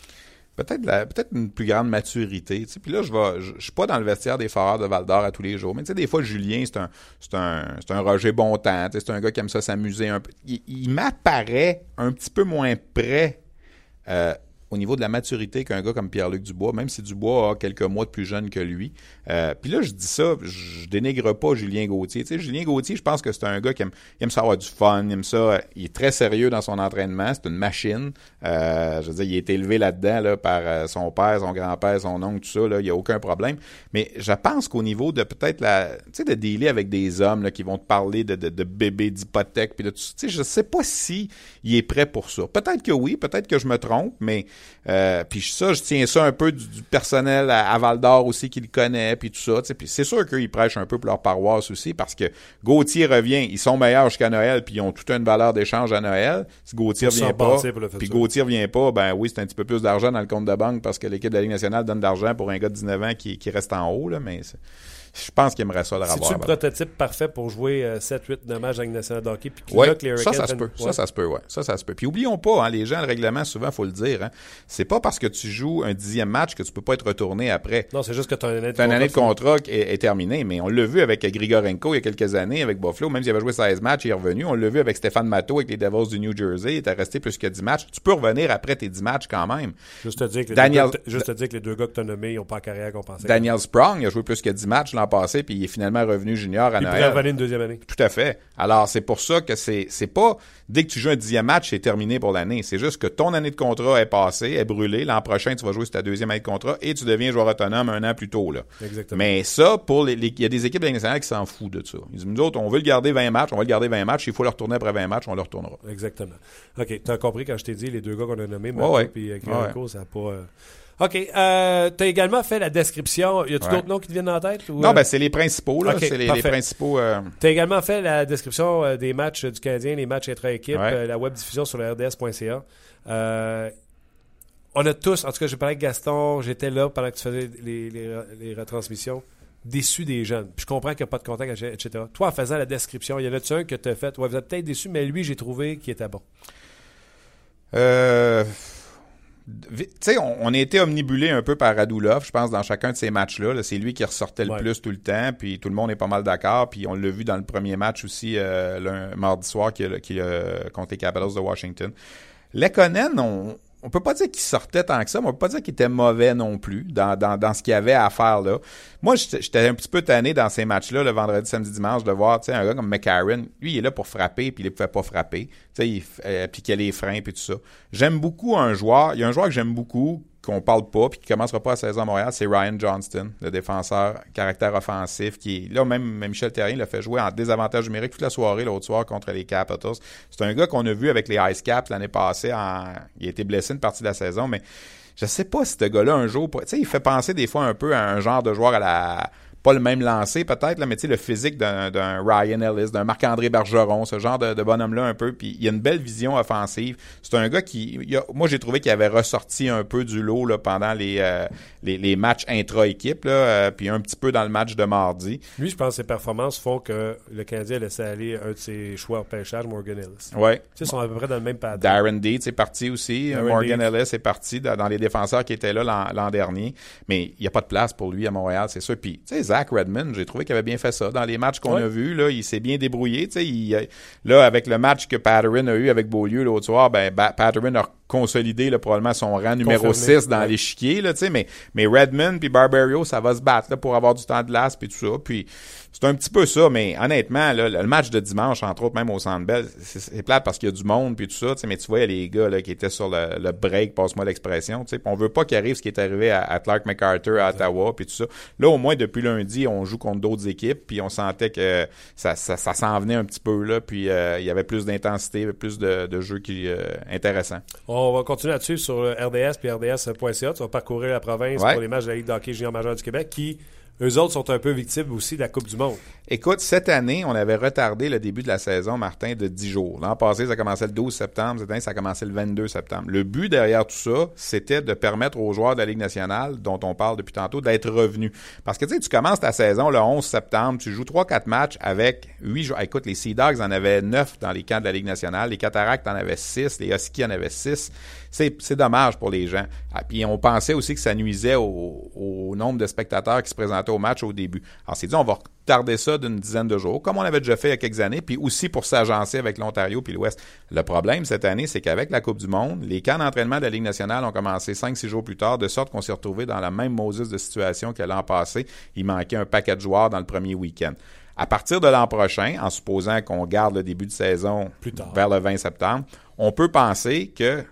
Peut-être une plus grande maturité. Puis là, je vais, je, suis pas dans le vestiaire des Foreurs de Val d'Or à tous les jours. Mais tu sais, des fois, Julien, c'est un, c'est un, Roger Bontemps. C'est un gars qui aime ça s'amuser un peu. Il, m'apparaît un petit peu moins prêt au niveau de la maturité qu'un gars comme Pierre-Luc Dubois, même si Dubois a quelques mois de plus jeune que lui. Euh, puis là, je dis ça, je dénigre pas Julien Gauthier. Tu sais, Julien Gauthier, je pense que c'est un gars qui aime, il aime ça avoir du fun, il aime ça, il est très sérieux dans son entraînement, c'est une machine. Euh, je veux dire, il est élevé là-dedans là, par euh, son père, son grand-père, son oncle, tout ça, là, il n'y a aucun problème. Mais je pense qu'au niveau de peut-être la, tu sais, de dealer avec des hommes là, qui vont te parler de, de, de bébés, d'hypothèques, puis de tout tu sais, je sais pas si il est prêt pour ça. Peut-être que oui, peut-être que je me trompe, mais euh, puis ça, je tiens ça un peu du, personnel à, Val d'Or aussi qui le connaît, puis tout ça. Puis c'est sûr qu'ils prêchent un peu pour leur paroisse aussi, parce que Gauthier revient, ils sont meilleurs jusqu'à Noël, puis ils ont toute une valeur d'échange à Noël. Si Gauthier revient pas, puis Gauthier revient pas, ben oui, c'est un petit peu plus d'argent dans le compte de banque parce que l'équipe de la Ligue nationale donne de l'argent pour un gars de 19 ans qui, qui reste en haut, là, mais je pense qu'il aimerait ça le revoir. C'est-tu le prototype parfait pour jouer 7, 8, 9 matchs avec nationale d'hockey? Oui, ça, ça se peut. Ça, ça se peut, ouais. Ça, ça se peut. Puis oublions pas, hein, les gens, le règlement, souvent, faut le dire, hein, c'est pas parce que tu joues un dixième match que tu peux pas être retourné après. Non, c'est juste que tu as une année de, année de contrat qui est, terminée. Mais on l'a vu avec Grigorenko il y a quelques années, avec Buffalo. Même s'il avait joué 16 matchs, il est revenu. On l'a vu avec Stéphane Matteau avec les Devils du New Jersey. Il était resté plus que 10 matchs. Tu peux revenir après tes 10 matchs quand même. Juste te dire que, Daniel... les, deux, juste te dire que les deux gars que tu as nommés, ils n'ont pas en carrière pensait. Daniel Sprong, il a joué plus que 10 matchs l'an passé, puis il est revenu junior à il Noël. revenir une deuxième année. Tout à fait. Alors, c'est pour ça que c'est, c'est pas dès que tu joues un dixième match, c'est terminé pour l'année. C'est juste que ton année de contrat est passée, est brûlée. L'an prochain, tu vas jouer sur ta deuxième année de contrat et tu deviens joueur autonome un an plus tôt, là. Exactement. Mais ça, pour les, il y a des équipes nationales qui s'en foutent de ça. Ils disent, nous autres, on veut le garder 20 matchs, on va le garder 20 matchs. Il faut le retourner après 20 matchs, on le retournera. Exactement. OK. Tu as compris quand je t'ai dit les deux gars qu'on a nommés, ouais, puis euh, ça n'a pas, euh, OK. Euh, tu as également fait la description. Y a-t-il d'autres noms qui te viennent en tête? non, euh? ben c'est les principaux. là. c'est les, principaux. Euh... Tu as également fait la description euh, des matchs du Canadien, les matchs intra-équipe, la web diffusion sur le RDS.ca. on a tous, en tout cas, j'ai parlé avec Gaston, j'étais là pendant que tu faisais les, les, retransmissions, déçu des jeunes. Puis je comprends qu'il n'y a pas de contact, etc. Toi, en faisant la description, il y en a-tu un que tu as fait? Ouais, vous êtes peut-être déçu, mais lui, j'ai trouvé qu'il était bon. Euh tu sais, on, a été omnibulé un peu par Radulov, je pense, dans chacun de ces matchs-là. c'est lui qui ressortait le plus tout le temps, puis tout le monde est pas mal d'accord. Puis on l'a vu dans le premier match aussi, euh, le mardi soir, qui, qui, contre les Capitals de Washington. Lekonen, on, on peut pas dire qu'il sortait tant que ça, mais on peut pas dire qu'il était mauvais non plus dans, dans, ce qu'il avait à faire là. Moi, j'étais un petit peu tanné dans ces matchs-là, le vendredi, samedi, dimanche, de voir un gars comme McCarron. Lui, il est là pour frapper, puis il ne pouvait pas frapper. Il euh, appliquait les freins, puis tout ça. J'aime beaucoup un joueur. Il y a un joueur que j'aime beaucoup, qu'on parle pas puis qui commencera pas à 16 ans à Montréal, c'est Ryan Johnston, le défenseur caractère offensif qui là même Michel Terrien l'a fait jouer en désavantage numérique toute la soirée l'autre soir contre les Capitals. C'est un gars qu'on a vu avec les Ice Caps l'année passée il a été blessé une partie de la saison mais je sais pas si ce gars-là un jour tu sais il fait penser des fois un peu à un genre de joueur à la pas le même lancé peut-être, là, mais tu sais, le physique d'un Ryan Ellis, d'un Marc-André Bergeron, ce genre de, de bonhomme-là un peu. Puis il y a une belle vision offensive. C'est un gars qui, moi j'ai trouvé qu'il avait ressorti un peu du lot là, pendant les, euh, les, les, matchs intra-équipe, là, euh, puis un petit peu dans le match de mardi. Lui, je pense que ses performances font que le Canadien a laissé aller un de ses choix au pêchage, Morgan Ellis. Ouais. Tu sais, ils sont à peu près dans le même pattern. Darren Deeds est parti aussi. Morgan Ellis est parti dans, les défenseurs qui étaient là l'an dernier. Mais il n'y a pas de place pour lui à Montréal, c'est sûr. Puis, tu sais, Zach Redmond, j'ai trouvé qu'il avait bien fait ça. Dans les matchs qu'on a vus, là, il s'est bien débrouillé. Il, là, avec le match que Patterson a eu avec Beaulieu l'autre soir, ben, Patterson a consolidé là, probablement son rang numéro 6 dans l'échiquier. Là, mais, mais Redmond puis Barbario, ça va se battre là, pour avoir du temps de glace puis tout ça. Puis c'est un petit peu ça, mais honnêtement, là, le match de dimanche, entre autres, même au Centre Bell, c'est plate parce qu'il y a du monde puis tout ça, mais tu vois, il y a les gars là, qui étaient sur le, break, passe-moi l'expression, on veut pas qu'il arrive ce qui est arrivé à, Clark MacArthur à Ottawa puis tout ça. Là, au moins, depuis lundi, on joue contre d'autres équipes puis on sentait que ça, ça, s'en venait un petit peu, là, puis euh, il y avait plus d'intensité, plus de, de jeux qui euh, intéressants. On va continuer là-dessus sur RDS puis RDS.ca. Tu vas parcourir la province pour les matchs de la Ligue d'hockey junior majeur du Québec qui eux autres sont un peu victimes aussi de la Coupe du Monde. Écoute, cette année, on avait retardé le début de la saison, Martin, de 10 jours. L'an passé, ça commençait le 12 septembre. Cette année, ça a commencé le 22 septembre. Le but derrière tout ça, c'était de permettre aux joueurs de la Ligue nationale, dont on parle depuis tantôt, d'être revenus. Parce que, tu sais, tu commences ta saison le 11 septembre, tu joues 3-4 matchs avec 8 joueurs. Écoute, les Sea Dogs en avaient 9 dans les camps de la Ligue nationale. Les Cataractes en avaient 6. Les Huskies en avaient 6 c'est dommage pour les gens. Ah, puis on pensait aussi que ça nuisait au, nombre de spectateurs qui se présentaient au match au début. Alors c'est dit, on va tarder ça d'une dizaine de jours, comme on avait déjà fait il y a quelques années, puis aussi pour s'agencer avec l'Ontario puis l'Ouest. Le problème cette année, c'est qu'avec la Coupe du Monde, les camps d'entraînement de la Ligue nationale ont commencé 5-6 jours plus tard, de sorte qu'on s'est retrouvé dans la même Moses de situation que l'an passé. Il manquait un paquet de joueurs dans le premier week-end. À partir de l'an prochain, en supposant qu'on garde le début de saison vers le 20 septembre, on peut penser que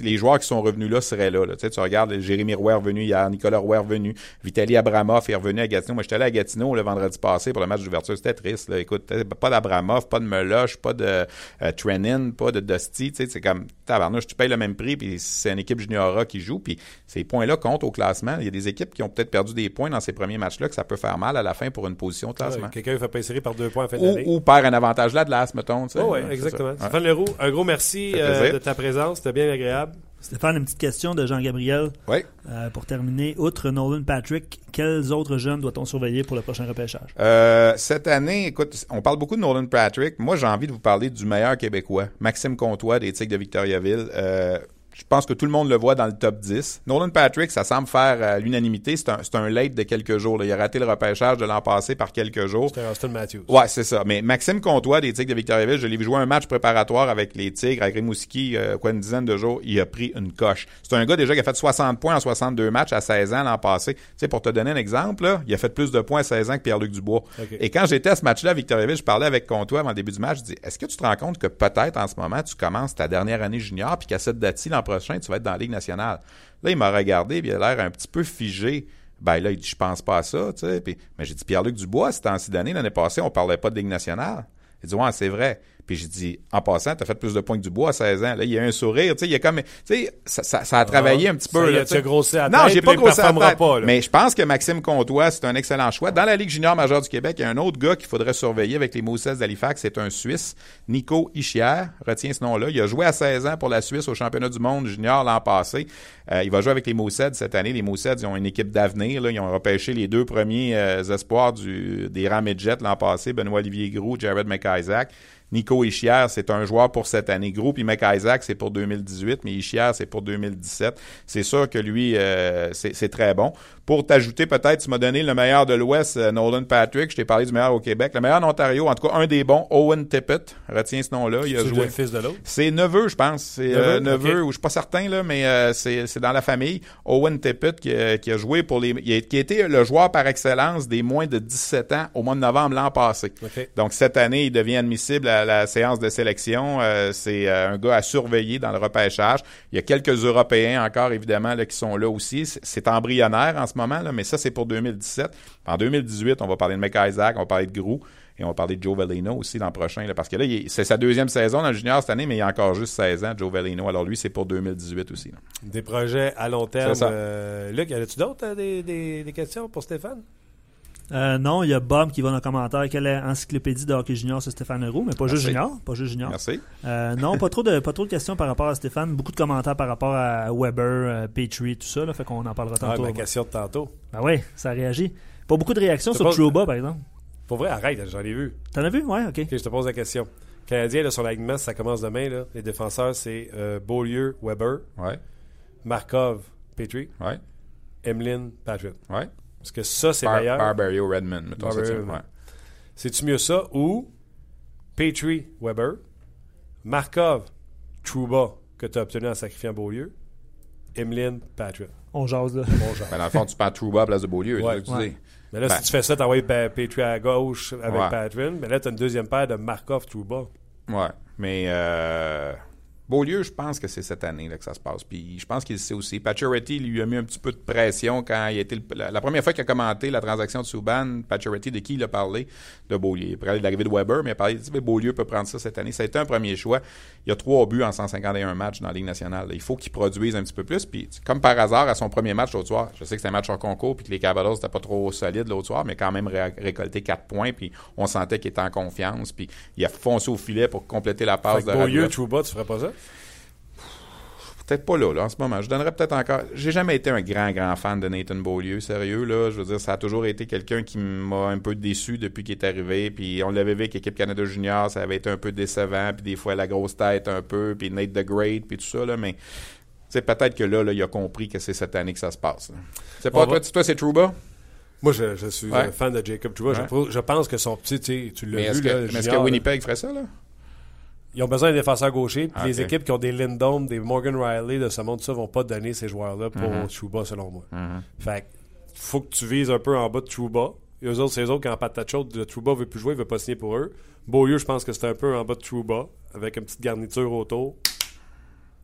les joueurs qui sont revenus là seraient là. Tu, sais, tu regardes Jérémy Roy est revenu hier, Nicolas Roy est revenu, Vitaly Abramov est revenu à Gatineau. Moi, j'étais allé à Gatineau le vendredi passé pour le match d'ouverture. C'était triste. Là. Écoute, pas d'Abramov, pas de Meloche, pas de euh, Trenin, pas de Dusty. Tu sais, c'est comme, tabarnouche, tu payes le même prix, puis c'est une équipe juniora qui joue, puis ces points-là comptent au classement. Il y a des équipes qui ont peut-être perdu des points dans ces premiers matchs-là, que ça peut faire mal à la fin pour une position de classement. Quelqu'un fait pas série par deux points en fin d'année. Ou, ou perd un avantage là de l'as, mettons. Oh, oui, exactement. Stéphane Leroux, un gros merci euh, de ta présence. C'était bien agréable. Stéphane, une petite question de Jean-Gabriel. Oui. Euh, pour terminer, outre Nolan Patrick, quels autres jeunes doit-on surveiller pour le prochain repêchage? Euh, cette année, écoute, on parle beaucoup de Nolan Patrick. Moi, j'ai envie de vous parler du meilleur Québécois, Maxime Comtois des Tigres de Victoriaville. Euh, je pense que tout le monde le voit dans le top 10. Nolan Patrick, ça semble faire euh, l'unanimité. C'est un, un late de quelques jours. Il a raté le repêchage de l'an passé par quelques jours. C'était Austin Matthews. Ouais, c'est ça. Mais Maxime Comtois des Tigres de Victoriaville, je l'ai vu jouer un match préparatoire avec les Tigres, avec Rimouski, euh, quoi, une dizaine de jours. Il a pris une coche. C'est un gars déjà qui a fait 60 points en 62 matchs à 16 ans l'an passé. Tu sais, pour te donner un exemple, là, il a fait plus de points à 16 ans que Pierre-Luc Dubois. Et quand j'étais à ce match-là à Victoriaville, je parlais avec Comtois avant le début du match. Je dis, est-ce que tu te rends compte que peut-être en ce moment, tu commences ta dernière année junior, puis qu'à cette date-ci l'an prochain, tu vas être dans la nationale. Là, il m'a regardé, puis il a l'air un petit peu figé. Ben là, il dit, je pense pas à ça, tu sais. mais j'ai dit, Pierre-Luc Dubois, c'était en six d'année, l'année passée, on parlait pas de Ligue nationale. Il dit, ouais, c'est vrai. Puis j'ai dit, en passant, t'as fait plus de points que du bois à 16 ans. Là, il y a un sourire, tu sais, il y a comme, tu sais, ça, ça, ça, a travaillé ah, un petit peu. Tu as grossi à Non, j'ai pas grossi à tête. Pas, mais je pense que Maxime Comtois, c'est un excellent choix. Dans la Ligue junior majeure du Québec, il y a un autre gars qu'il faudrait surveiller avec les Moussets d'Halifax. C'est un Suisse, Nico Ischier. Retiens ce nom-là. Il a joué à 16 ans pour la Suisse au championnat du monde junior l'an passé. Euh, il va jouer avec les Moussets cette année. Les Moussets, ils ont une équipe d'avenir. Ils ont repêché les deux premiers euh, espoirs du, des Ramedjet l'an passé, Benoît-Olivier Groux, Jared McIsaac. Nico Ischier, c'est un joueur pour cette année. Groupe, puis Isaac, c'est pour 2018, mais Ischier, c'est pour 2017. C'est sûr que lui, euh, c'est très bon. Pour t'ajouter, peut-être, tu m'as donné le meilleur de l'Ouest, euh, Nolan Patrick. Je t'ai parlé du meilleur au Québec. Le meilleur en Ontario, en tout cas, un des bons, Owen Tippett. Retiens ce nom-là. Il a joué. le fils de l'autre? C'est neveu, je pense. C'est neveu, neveu ou je suis pas certain, là, mais euh, c'est dans la famille. Owen Tippett qui, qui, a joué pour les... Qui a, été le joueur par excellence des moins de 17 ans au mois de novembre l'an passé. Donc, cette année, il devient admissible à la séance de sélection. Euh, c'est un gars à surveiller dans le repêchage. Il y a quelques Européens encore, évidemment, là, qui sont là aussi. C'est embryonnaire en ce moment, là, mais ça, c'est pour 2017. En 2018, on va parler de McIsaac, on va parler de Grou. Et on va parler de Joe Valino aussi l'an prochain, parce que là, c'est sa deuxième saison dans le junior cette année, mais il a encore juste 16 ans, Joe Valino. Alors lui, c'est pour 2018 aussi. Des projets à long terme. Euh, Luc, y a-tu d'autres euh, des, des, questions pour Stéphane? Euh, non, il y a Bob qui va dans le commentaire. Quelle est encyclopédie de hockey junior sur Stéphane Roux, mais pas juste junior. Pas juste junior. Merci. Euh, non, pas trop, de, pas trop de questions par rapport à Stéphane. Beaucoup de commentaires par rapport à Weber, euh, Petrie, tout ça. Là, fait qu'on en parlera ah, tantôt. Ah, ma question de tantôt. Ben oui, ça réagit. Pas beaucoup de réactions sur Trouba, par exemple. Pour vrai, arrête, j'en ai vu. T'en as vu? Ouais, ok. Ok, je te pose la question. Canadien, là, sur l'alignement, ça commence demain. Là. Les défenseurs, c'est Beaulieu, Weber. Ouais. Markov, Petrie. Ouais. Emeline, Patrick. Ouais. Parce que ça, c'est meilleur. Barbario Redmond, mettons ça. C'est-tu mieux ça ou Petrie Weber, Markov Trouba que tu as obtenu en sacrifiant Beaulieu, Emeline Patrick. On jase là. On jase. Ben, dans le fond, tu prends Trouba à la place de Beaulieu. Ouais. Mais là, si ben. tu fais ça, tu envoies Petrie à gauche avec Patrick. Mais là, tu as une deuxième paire de Markov Trouba. Ouais. Mais euh, Beaulieu, je pense que c'est cette année là, que ça se passe. Puis je pense qu'il sait aussi. Pacioretty lui a mis un petit peu de pression quand il a été la, première fois qu'il a commenté la transaction de Subban. Pacioretty, de qui il a parlé? De Beaulieu. Il a parlé de l'arrivée de Weber, mais il a parlé dit Beaulieu peut prendre ça cette année. Ça a été un premier choix. Il y a trois buts en 151 matchs dans la Ligue nationale. Il faut qu'il produise un petit peu plus. Puis comme par hasard, à son premier match l'autre soir, je sais que c'était un match en concours puis que les Cavalos n'étaient pas trop solides l'autre soir, mais quand même récolté quatre points. Puis on sentait qu'il était en confiance. Puis il a foncé au filet pour compléter la passe de Beaulieu, Trouba, tu ferais pas ça? Peut-être pas là, là, en ce moment. Je donnerais peut-être encore. J'ai jamais été un grand, grand fan de Nathan Beaulieu, sérieux, là. Je veux dire, ça a toujours été quelqu'un qui m'a un peu déçu depuis qu'il est arrivé. Puis on l'avait vu avec l'équipe Canada Junior, ça avait été un peu décevant. Puis des fois, la grosse tête un peu. Puis Nate the Great, puis tout ça, là. Mais c'est peut-être que là, là, il a compris que c'est cette année que ça se passe. C'est pas toi, toi c'est Trouba? Moi, je, je suis Ouais. un fan de Jacob Trouba. Je Ouais. trouve- Je, pense que son petit, tu l'as est-ce vu, que, là, mais est-ce que là. Winnipeg ferait ça, là? Ils ont besoin d'un défenseur gaucher. Puis les équipes qui ont des Lindholm, des Morgan Riley de ce monde, ça, vont pas donner ces joueurs-là pour Mhm. Trouba, selon moi. Fait que faut que tu vises un peu en bas de Trouba. Et eux autres, c'est eux autres qui en patate chaude. de Trouba veut plus jouer, il veut pas signer pour eux. Beaulieu, je pense que c'est un peu en bas de Trouba, avec une petite garniture autour.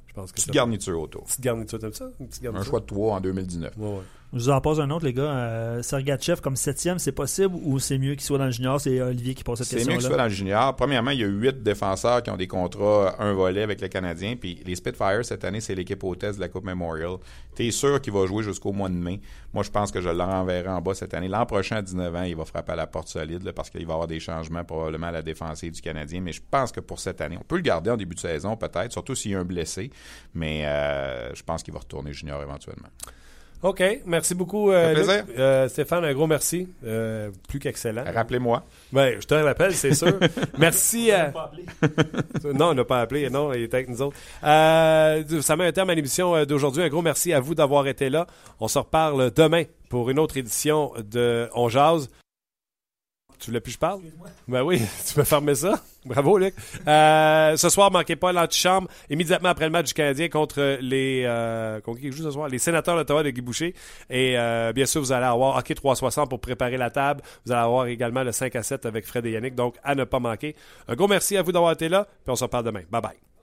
Je pense que Petite garniture autour. Petite garniture, t'aimes ça? Une petite Un garniture? choix de 3 en 2019. Ouais, ouais. Je vous en pose un autre, les gars. Euh, Sergachev comme septième, c'est possible ou c'est mieux qu'il soit dans le junior? C'est Olivier qui pose cette C'est mieux question-là. soit dans le junior. Premièrement, il y a huit défenseurs qui ont des contrats un volet avec les Canadiens. Puis les Spitfires, cette année, c'est l'équipe hôtesse de la Coupe Memorial. T'es sûr qu'il va jouer jusqu'au mois de mai? Moi, je pense que je le renverrai en bas cette année. L'an prochain, à 19 ans, il va frapper à la porte solide là, parce qu'il va y avoir des changements probablement à la défensive du Canadien. Mais je pense que pour cette année, on peut le garder en début de saison peut-être, surtout s'il y a un blessé. Mais euh, je pense qu'il va retourner junior éventuellement. OK. Merci beaucoup, euh, plaisir. Luc. Euh, Stéphane, un gros merci. Euh, plus qu'excellent. Rappelez-moi. Ben, je te rappelle, c'est sûr. Merci à... Non, on n'a pas appelé. Non, il était avec nous autres. Euh, ça met un terme à l'émission euh, d'aujourd'hui. Un gros merci à vous d'avoir été là. On se reparle demain pour une autre édition de On Jase. Tu voulais plus que je parle? Ben oui, tu peux fermer ça. Bravo, Luc. Euh, ce soir, manquez pas l'antichambre. Immédiatement après le match du Canadien contre les... Euh, contre qui joue ce soir? Les sénateurs d'Ottawa de Guy Boucher. Et euh, bien sûr, vous allez avoir Hockey 360 pour préparer la table. Vous allez avoir également le 5 à 7 avec Fred et Yannick. Donc, à ne pas manquer. Un gros merci à vous d'avoir été là. Puis on se reparle demain. Bye bye.